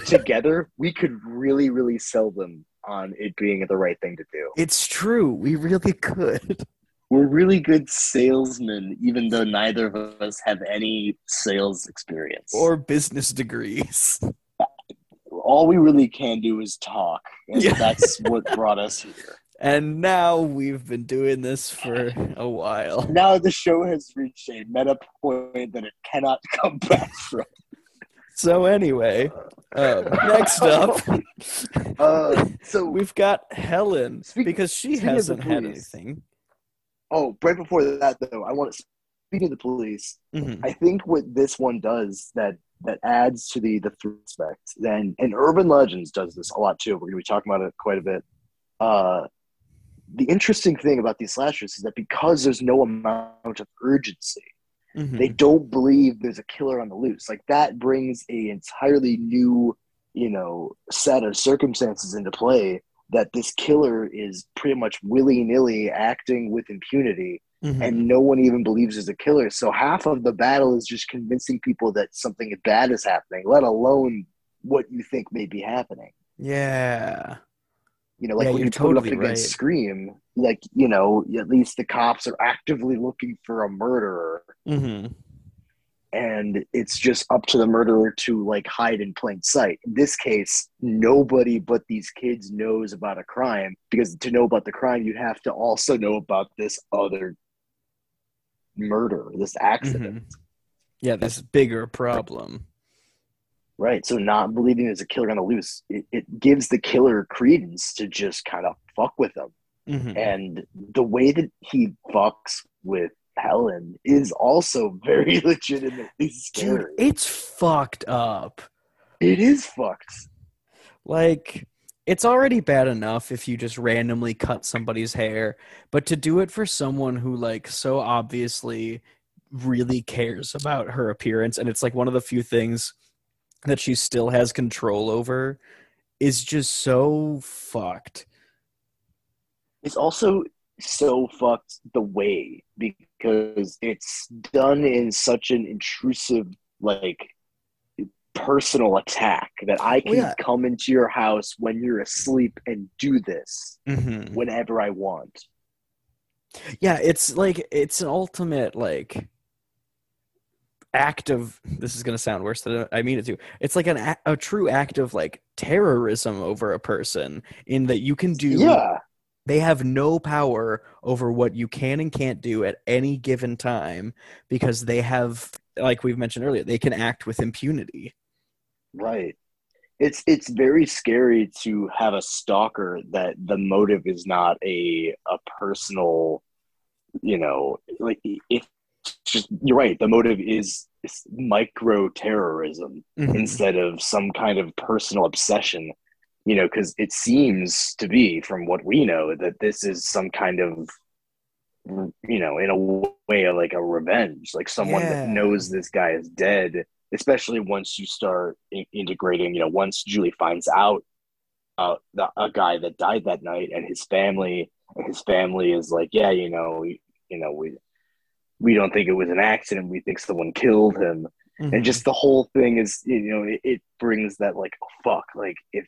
together we could really, really sell them on it being the right thing to do. it's true. We really could. We're really good salesmen, even though neither of us have any sales experience. Or business degrees. all we really can do is talk, and Yeah. that's what brought us here. And now we've been doing this for a while. Now the show has reached a meta point that it cannot come back from. So anyway, uh, next up, Uh, so we've got Helen Speak- because she speaking of the hasn't had anything. Oh, right before that, though, I want to speak of the police. Mhm. I think what this one does that that adds to the the threat aspect, and and Urban Legends does this a lot too. We're going to be talking about it quite a bit. Uh, the interesting thing about these slashers is that because there's no amount of urgency, Mhm. they don't believe there's a killer on the loose. Like that brings a entirely new, you know, set of circumstances into play. That this killer is pretty much willy nilly acting with impunity, Mhm. and no one even believes there's a killer. So half of the battle is just convincing people that something bad is happening, let alone what you think may be happening. yeah. You know, like Yeah, when you put it up against right. Scream, like you know, at least the cops are actively looking for a murderer, hmm and it's just up to the murderer to like hide in plain sight. In this case, nobody but these kids knows about a crime because to know about the crime, you have to also know about this other murder, this accident. hmm Yeah, this bigger problem. Right. So not believing there's a killer on the loose, it, it gives the killer credence to just kind of fuck with them. hmm And the way that he fucks with Helen is also very legitimately Dude, scary. it's fucked up. it is fucked. Like, it's already bad enough if you just randomly cut somebody's hair, but to do it for someone who, like, so obviously really cares about her appearance, and it's like one of the few things that she still has control over, is just so fucked. It's also so fucked the way because it's done in such an intrusive, like, personal attack that I can yeah. come into your house when you're asleep and do this hmm whenever I want. Yeah, it's like it's an ultimate like act of this is going to sound worse than I mean it to. It's like an a, a true act of like terrorism over a person in that you can do Yeah. they have no power over what you can and can't do at any given time because they have like we've mentioned earlier they can act with impunity. Right. It's it's very scary to have a stalker that the motive is not a a personal, you know, like if just you're right. The motive is, is micro terrorism Mhm. instead of some kind of personal obsession. You know, because it seems to be from what we know that this is some kind of, you know, in a way like a revenge, like someone that knows this guy is dead especially once you start in- integrating, you know, once Julie finds out uh, the, a guy that died that night and his family, and his family is like, yeah, you know, you know, we we don't think it was an accident. We think someone killed him, Mhm. and just the whole thing is, you know, it, it brings that like, oh, fuck, like if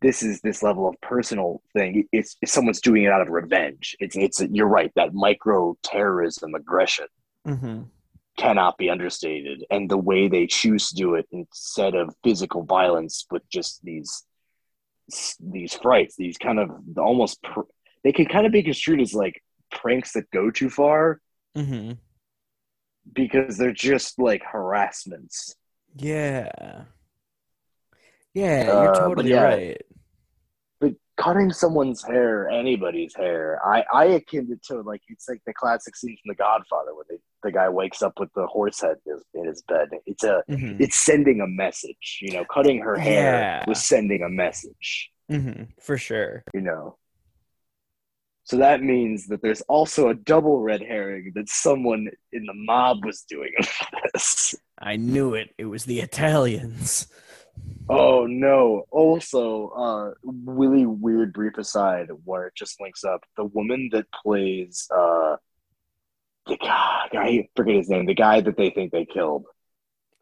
this is this level of personal thing, it's, it's someone's doing it out of revenge. It's it's you're right that micro terrorism aggression Mhm. cannot be understated and the way they choose to do it instead of physical violence with just these these frights these kind of almost pr- they can kind of be construed as like pranks that go too far Mhm. because they're just like harassments Yeah. Yeah, Uh, you're but totally yeah. right. But cutting someone's hair, anybody's hair, I, I akin it to like it's like the classic scene from The Godfather where they, the guy wakes up with the horse head in his, in his bed. It's a Mhm. it's sending a message. You know, cutting her hair Yeah. was sending a message. Mhm. For sure. You know. So that means that there's also a double red herring that someone in the mob was doing this. I knew it. It was the Italians. Oh no! Also, uh, really weird brief aside where it just links up. The woman that plays uh, the guy, I forget his name. The guy that they think they killed.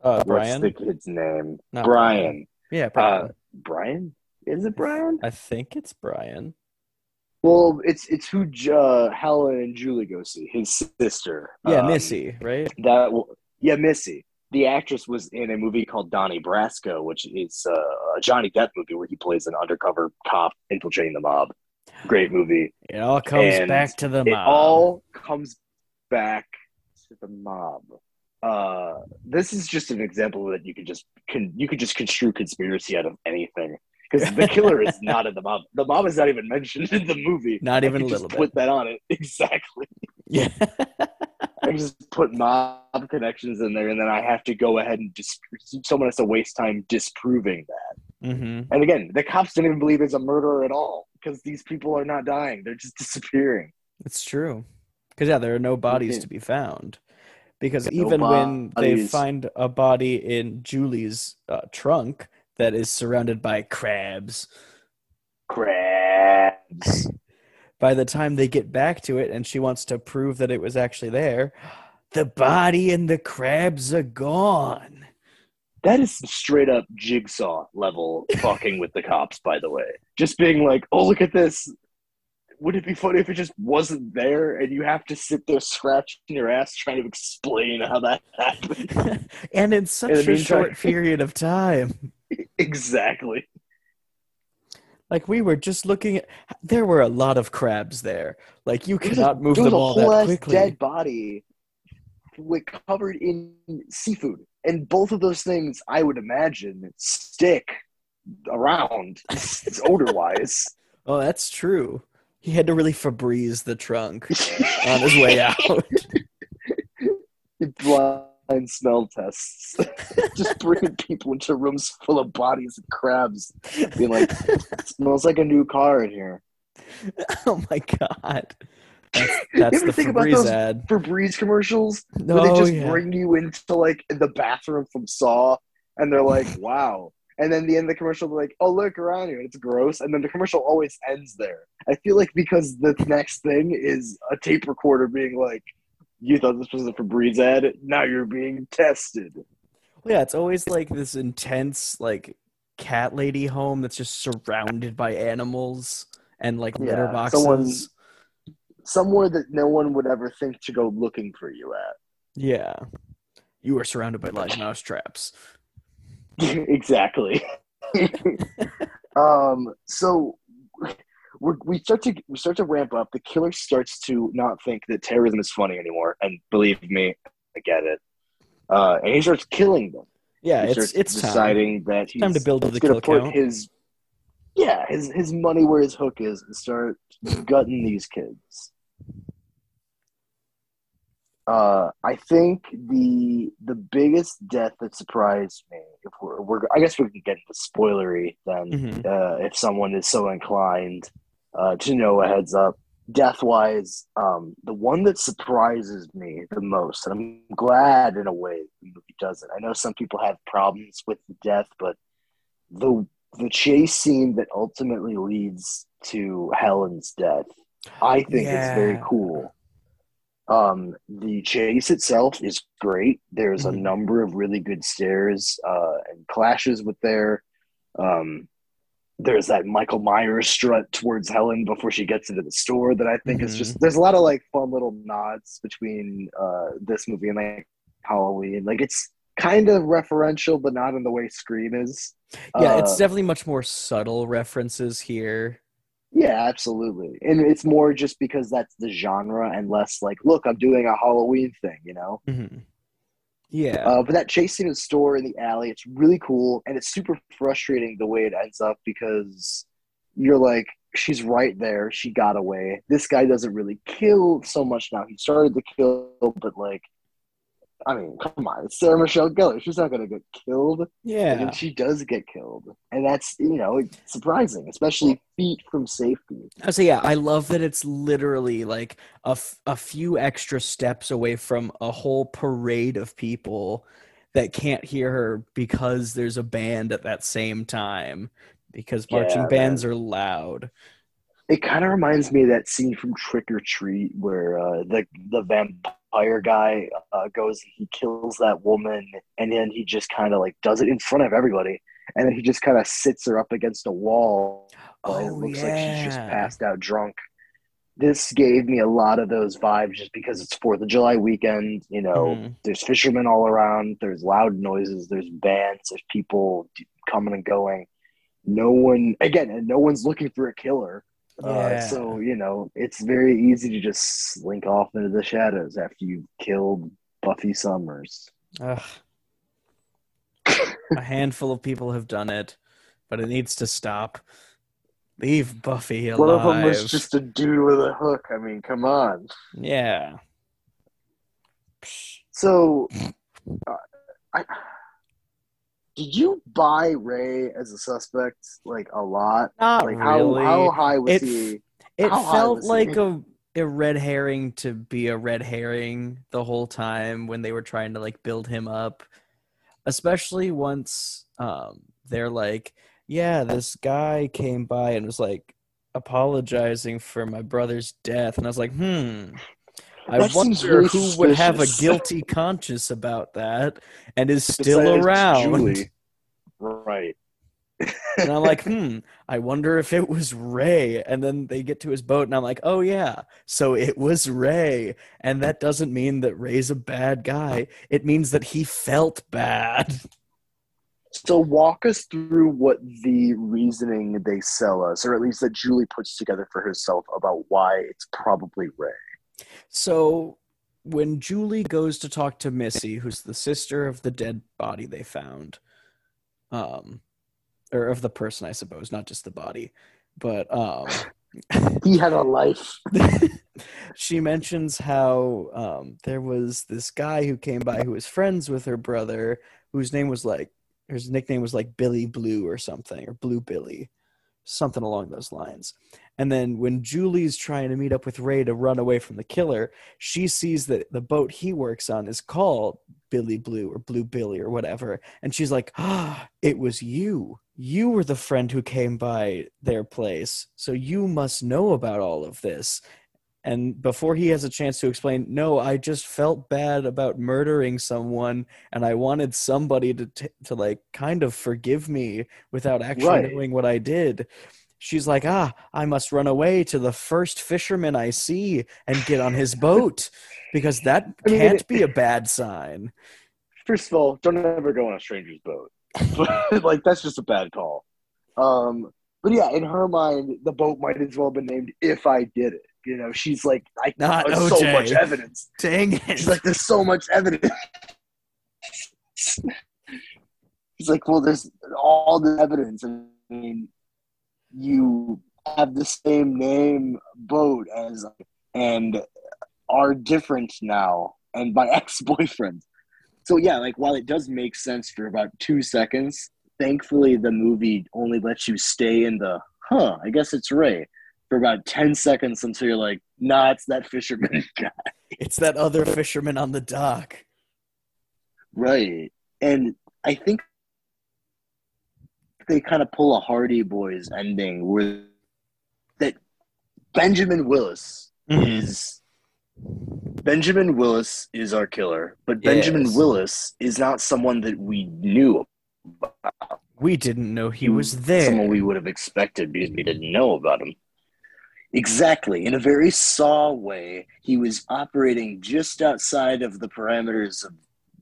Uh, What's the kid's name? Not Brian. Yeah, Uh, Brian. Brian? Is it Brian? I think it's Brian. Well, it's it's who uh, Helen and Julie go see. His sister. Yeah, Um, Missy, right? That yeah, Missy. The actress was in a movie called Donnie Brasco, which is uh, a Johnny Depp movie where he plays an undercover cop infiltrating the mob. Great movie. It all comes and back to the It mob. all comes back to the mob. Uh, this is just an example that you could just can you could just construe conspiracy out of anything because the killer is not in the mob. The mob is not even mentioned in the movie. Not even a just little Put that on it exactly. Yeah. I just put mob connections in there, and then I have to go ahead and dis- someone has to waste time disproving that. hmm And again, the cops didn't even believe it's a murderer at all because these people are not dying; they're just disappearing. It's true. Because yeah, there are no bodies to be found. Because No even when they find a body in Julie's uh, trunk that is surrounded by crabs, Crabs. by the time they get back to it and she wants to prove that it was actually there, the body and the crabs are gone. That is straight up jigsaw level fucking with the cops. By the way, just being like, "Oh, look at this." Would it be funny if it just wasn't there and you have to sit there scratching your ass trying to explain how that happened? and in such the a meantime- short period of time. Exactly. Like we were just looking at there were a lot of crabs there. Like you cannot move them all that quickly. dead body like covered in seafood and both of those things i would imagine stick around It's odor wise Oh, that's true. He had to really Febreze the trunk on his way out. Blind smell tests just bringing people into rooms full of bodies and crabs being like smells like a new car in here oh my god. That's, You ever the think about those ad. Febreze commercials No, where they oh, just yeah. bring you into like the bathroom from Saw, and they're like, "Wow." And then the end of the commercial, they're like, "Oh, look around here, it's gross." And then the commercial always ends there. I feel like because the next thing is a tape recorder being like, "You thought this was a Febreze ad? Now you're being tested." yeah, it's always like this intense like cat lady home that's just surrounded by animals and like litter boxes. someone- Somewhere that no one would ever think to go looking for you at. Yeah. You are surrounded by large mouse traps. exactly. um, so we're, we start to we start to ramp up. The killer starts to not think that terrorism is funny anymore, and believe me, I get it. Uh, and he starts killing them. Yeah, he it's it's time. deciding that he's time to build up the kill put count. his yeah his his money where his hook is and start gutting these kids. Uh, I think the the biggest death that surprised me, if we're, we're I guess we can get into spoilery then, Mhm. uh, if someone is so inclined uh, to know a heads up. Death wise, um, the one that surprises me the most, and I'm glad in a way the movie doesn't. I know some people have problems with the death, but the the chase scene that ultimately leads to Helen's death, I think is very cool. Um, the chase itself is great. There's a Mhm. number of really good stairs uh, and clashes with there. Um, there's that Michael Myers strut towards Helen before she gets into the store that I think is Mhm. just. There's a lot of like fun little nods between uh, this movie and like Halloween. Like it's kind of referential, but not in the way Scream is. Yeah, Uh, it's definitely much more subtle references here. Yeah, absolutely. And it's more just because that's the genre and less like, look, I'm doing a Halloween thing, you know? Mhm. Yeah. Uh, but that in the store in the alley, it's really cool. And it's super frustrating the way it ends up because you're like, she's right there. She got away. This guy doesn't really kill so much now. He started to kill, but like, I mean, come on, it's Sarah Michelle Gellar. She's not gonna get killed. Yeah. And she does get killed, and that's you know surprising, especially feet from safety. So yeah, I love that it's literally like a, f- a few extra steps away from a whole parade of people that can't hear her because there's a band at that same time because marching Yeah, bands are loud. It kind of reminds me of that scene from Trick or Treat where uh, the the vampire guy uh, goes, he kills that woman, and then he just kind of like does it in front of everybody, and then he just kind of sits her up against a wall, and it Oh, looks like she's just passed out drunk. This gave me a lot of those vibes just because it's Fourth of July weekend. You know, Mhm. there's fishermen all around. There's loud noises. There's bands. There's people coming and going. No one, again, no one's looking for a killer. Uh, so you know, it's very easy to just slink off into the shadows after you've killed Buffy Summers. Ugh. a handful of people have done it, but it needs to stop. Leave Buffy alive. One of them was just a dude with a hook. I mean, come on. yeah. So, uh, I, did you buy Ray as a suspect like a lot? Not Like how really. how high was It- he? It How felt was he? like a a red herring to be a red herring the whole time when they were trying to like build him up. Especially once um they're like, yeah, this guy came by and was like apologizing for my brother's death and I was like, "Hmm. I That wonder really who would have a guilty conscience about that and is still Besides around." Julie. Right. And I'm like, hmm, I wonder if it was Ray. And then they get to his boat, and I'm like, oh, yeah. So it was Ray. And that doesn't mean that Ray's a bad guy. It means that he felt bad. So walk us through what the reasoning they sell us, or at least that Julie puts together for herself about why it's probably Ray. So when Julie goes to talk to Missy, who's the sister of the dead body they found, um, or of the person, I suppose, not just the body, but um, He had a life. she mentions how um, there was this guy who came by who was friends with her brother, whose name was like his nickname was like Billy Blue or something, or Blue Billy, something along those lines. And then when Julie's trying to meet up with Ray to run away from the killer, she sees that the boat he works on is called Billy Blue or Blue Billy or whatever. And she's like, ah, it was you. You were the friend who came by their place. So you must know about all of this. And before he has a chance to explain, no, I just felt bad about murdering someone, and I wanted somebody to t- to like kind of forgive me without actually Right. knowing what I did. She's like, ah, I must run away to the first fisherman I see and get on his boat because that I mean, can't it- be a bad sign. First of all, don't ever go on a stranger's boat. like that's just a bad call. Um, but yeah, in her mind, the boat might as well have been named "If I Did It." You know, she's like, I Not there's so much evidence. Dang it! She's like, there's so much evidence. He's like, well, there's all the evidence. I mean, you have the same name boat as, and are different now, and my ex-boyfriend. So yeah, like while it does make sense for about two seconds, thankfully the movie only lets you stay in the, huh? I guess it's Ray for about ten seconds until you're like, nah, it's that fisherman guy. it's that other fisherman on the dock. Right. And I think they kind of pull a Hardy Boys ending where that Benjamin Willis mm-hmm. is Benjamin Willis is our killer, but Benjamin Yes. Willis is not someone that we knew about. We didn't know he was there. Someone we would have expected because we didn't know about him. Exactly. In a very Saw way, he was operating just outside of the parameters of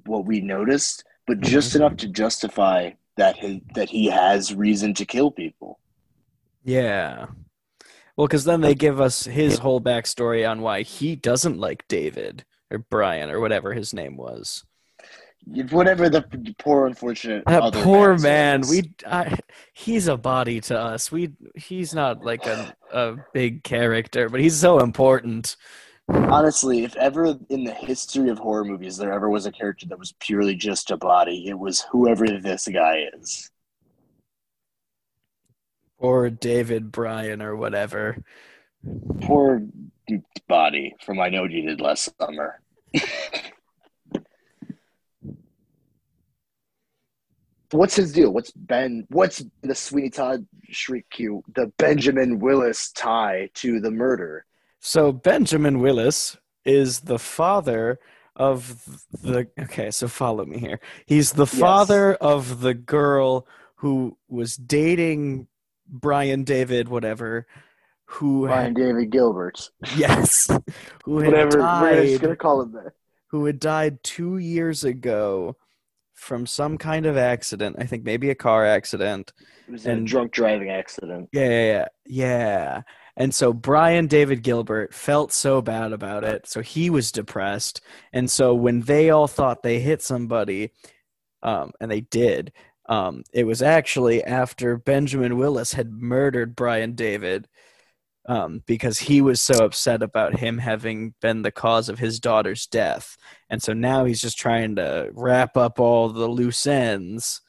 what we noticed, but just Mhm. enough to justify that he, that he has reason to kill people. Yeah. Well, because then they give us his whole backstory on why he doesn't like David or Brian or whatever his name was. Whatever the poor unfortunate That other poor man. We, I, he's a body to us. We, he's not like a, a big character, but he's so important. honestly, if ever in the history of horror movies there ever was a character that was purely just a body, it was whoever this guy is. Or David Bryan or whatever. Poor body from I Know What You Did Last Summer. What's his deal? What's Ben? What's the Sweeney Todd shriek cue? The Benjamin Willis tie to the murder. So Benjamin Willis is the father of the. Okay, so follow me here. He's the father of the girl who was dating Brian David, whatever. Who Brian had, David Gilbert. yes, who had Whatever. We're just died, gonna call him that. who had died two years ago from some kind of accident. I think maybe a car accident. It was a And- drunk driving accident. Yeah, yeah, yeah, yeah. And so Brian David Gilbert felt so bad about it, so he was depressed. And so when they all thought they hit somebody, um, and they did, um, it was actually after Benjamin Willis had murdered Brian David, um, because he was so upset about him having been the cause of his daughter's death. And so now he's just trying to wrap up all the loose ends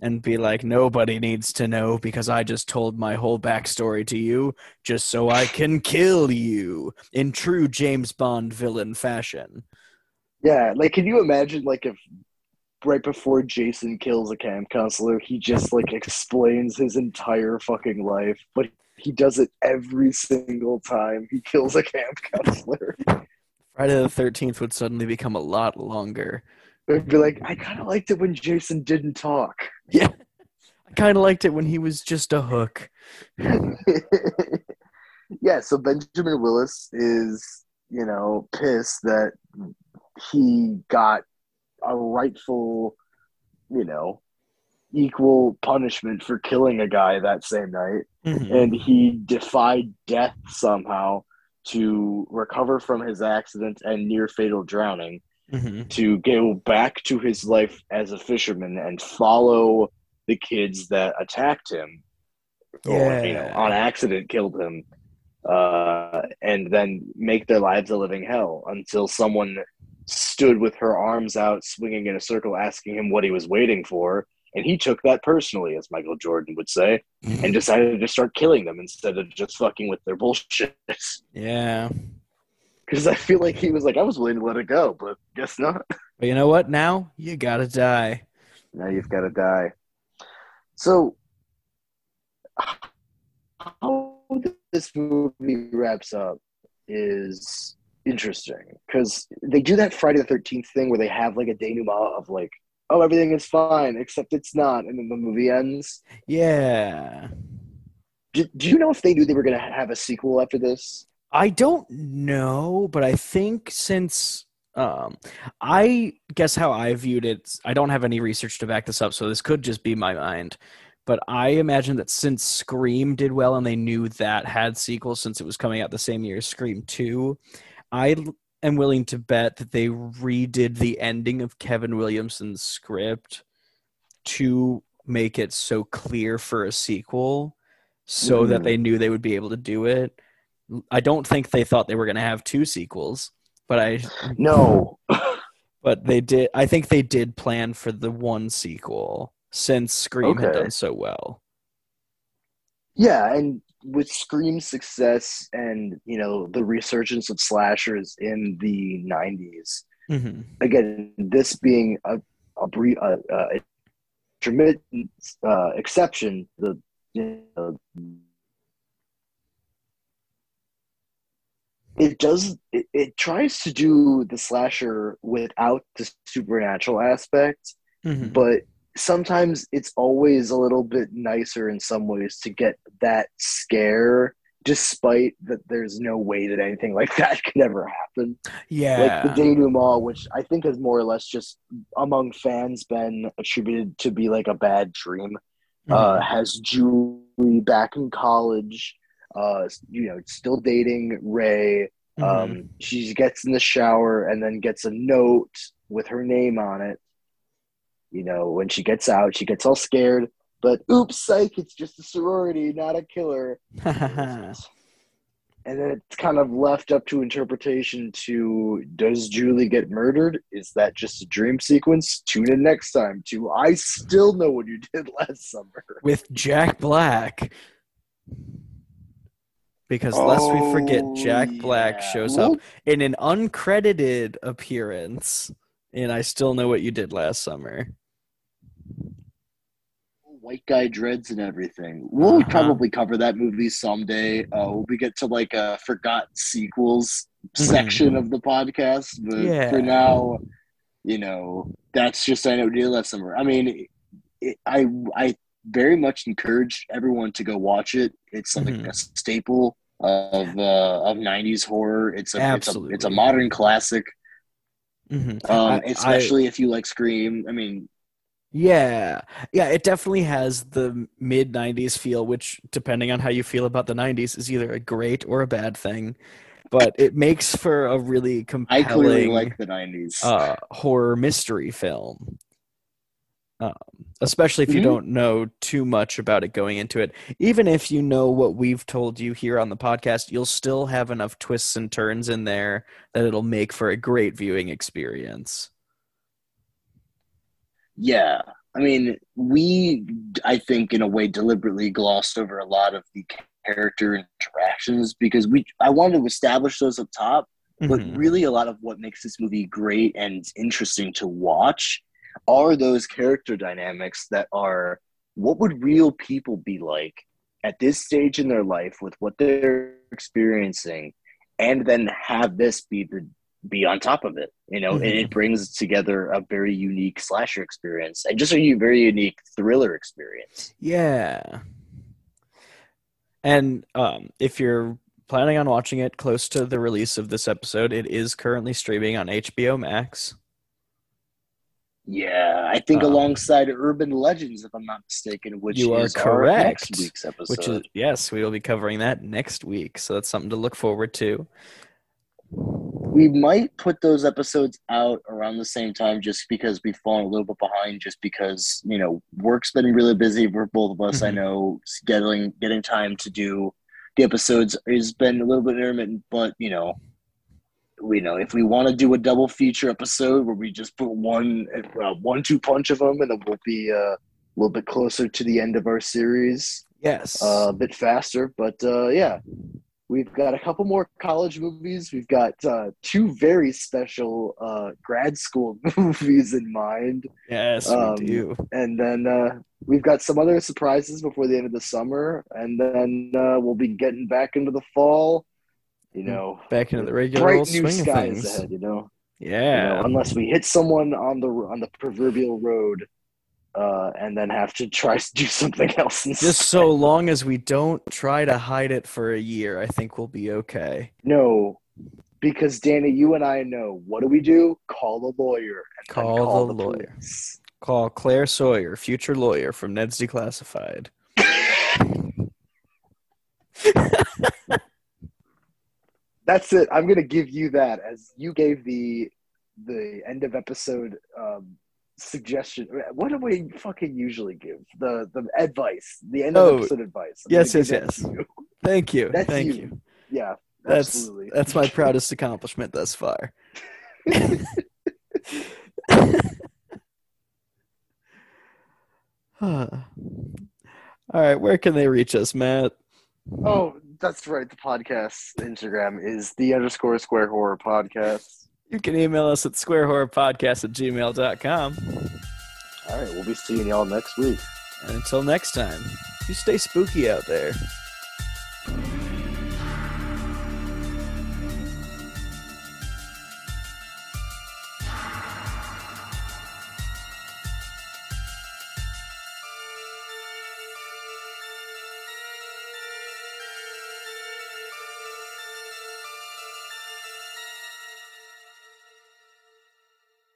and be like, nobody needs to know because I just told my whole backstory to you just so I can kill you in true James Bond villain fashion. Yeah, like can you imagine like if right before Jason kills a camp counselor, he just like explains his entire fucking life, but he does it every single time he kills a camp counselor. Friday the 13th would suddenly become a lot longer. It'd be like, I kind of liked it when Jason didn't talk. Yeah. I kind of liked it when he was just a hook. yeah, so Benjamin Willis is, you know, pissed that he got a rightful, you know, equal punishment for killing a guy that same night. Mhm. And he defied death somehow to recover from his accident and near fatal drowning Mhm. to go back to his life as a fisherman and follow the kids that attacked him or you know on accident killed him uh, and then make their lives a living hell until someone stood with her arms out swinging in a circle asking him what he was waiting for and he took that personally as michael jordan would say mm-hmm. and decided to start killing them instead of just fucking with their bullshit Yeah. because i feel like he was like i was willing to let it go but guess not But you know what? Now you gotta die. Now you've got to die. So, how this movie wraps up is interesting because they do that Friday the Thirteenth thing where they have like a denouement of like, oh, everything is fine except it's not, and then the movie ends. Yeah. Do, do you know if they knew they were going to have a sequel after this? I don't know, but I think since um I guess how I viewed it, I don't have any research to back this up, so this could just be my mind. But I imagine that since Scream did well and they knew that had sequels since it was coming out the same year as Scream 2, I am willing to bet that they redid the ending of Kevin Williamson's script to make it so clear for a sequel so that Mhm. they knew they would be able to do it. I don't think they thought they were going to have two sequels, but I No. but they did I think they did plan for the one sequel since Scream had done so well. Yeah, and with Scream's success and you know the resurgence of slashers in the '90s, hmm again, this being a a, brief, a, a intermittent uh, exception, the you know, it does it, it tries to do the slasher without the supernatural aspect, hmm but sometimes it's always a little bit nicer in some ways to get that scare despite that there's no way that anything like that could ever happen Yeah. like the denouement, which I think has more or less just among fans been attributed to be like a bad dream, uh, Mhm. has Julie back in college, uh, you know, still dating Ray. Mhm. Um, she gets in the shower and then gets a note with her name on it you know, when she gets out, she gets all scared, but oops, psych, it's just a sorority, not a killer. and then it's kind of left up to interpretation to does Julie get murdered? Is that just a dream sequence? Tune in next time to I still know what you did last summer. With Jack Black. Because lest we forget, Jack Oh, Black yeah. shows up in an uncredited appearance and I still know what you did last summer. White guy dreads and everything. We'll Uh-huh. probably cover that movie someday. Uh, when we get to like a forgotten sequels section of the podcast. But Mm-hmm. Yeah. for now, you know, that's just I know did last summer. I mean, it, I I very much encourage everyone to go watch it. It's like Mhm. a staple of uh, of '90s horror. It's a it's a it's a modern classic. Mhm. Um, I- I- especially if you like Scream. I mean, Yeah. Yeah, it definitely has the mid 90s feel, which, depending on how you feel about the 90s, is either a great or a bad thing. But it makes for a really compelling. I clearly like the '90s. uh, horror mystery film. Um, especially if you Mhm. don't know too much about it going into it. Even if you know what we've told you here on the podcast, you'll still have enough twists and turns in there that it'll make for a great viewing experience. Yeah. I mean, we, I think, in a way, deliberately glossed over a lot of the character interactions because we, I wanted to establish those up top, but Mhm. really a lot of what makes this movie great and interesting to watch are those character dynamics that are what would real people be like at this stage in their life with what they're experiencing and then have this be the be on top of it you know and Mhm. it brings together a very unique slasher experience and just a very unique thriller experience Yeah. And um, if you're planning on watching it close to the release of this episode, it is currently streaming on HBO Max. yeah i think Uh, alongside urban legends if i'm not mistaken which You are is our next week's episode Which is yes, we will be covering that next week, so that's something to look forward to. We might put those episodes out around the same time just because we've fallen a little bit behind just because you know work's been really busy for both of us i Mhm. know getting getting time to do the episodes has been a little bit intermittent but you know we know if we want to do a double feature episode where we just put one uh, one two punch of them and then we'll be uh, a little bit closer to the end of our series Yes. uh, a bit faster. But uh, yeah, we've got a couple more college movies. We've got uh, two very special uh, grad school movies in mind, yes, um, we do. and then uh, we've got some other surprises before the end of the summer, and then uh, we'll be getting back into the fall. You know, Back into the regular bright new swing of skies things. ahead. You know, you Yeah. know, unless we hit someone on the on the proverbial road. Uh, and then have to try to do something else. Instead. Just so long as we don't try to hide it for a year, I think we'll be okay. No, because Danny, you and I know what do we do? Call the lawyer. And then Call the lawyer. police. Call Claire Sawyer, future lawyer from Ned's Declassified. That's it. I'm gonna give you that as you gave the the end of episode um, suggestion. What do we fucking usually give? The the advice, the end Oh, of episode advice. I'm yes, gonna yes, you. Thank you. That's Thank you. you. Yeah, That's absolutely. that's my proudest accomplishment thus far. All right, where can they reach us, Matt? Oh, that's right. The podcast Instagram is the underscore square horror podcast. You can email us at squarehorrorpodcast at gmail.com. All right, we'll be seeing y'all next week. And until next time, you stay spooky out there.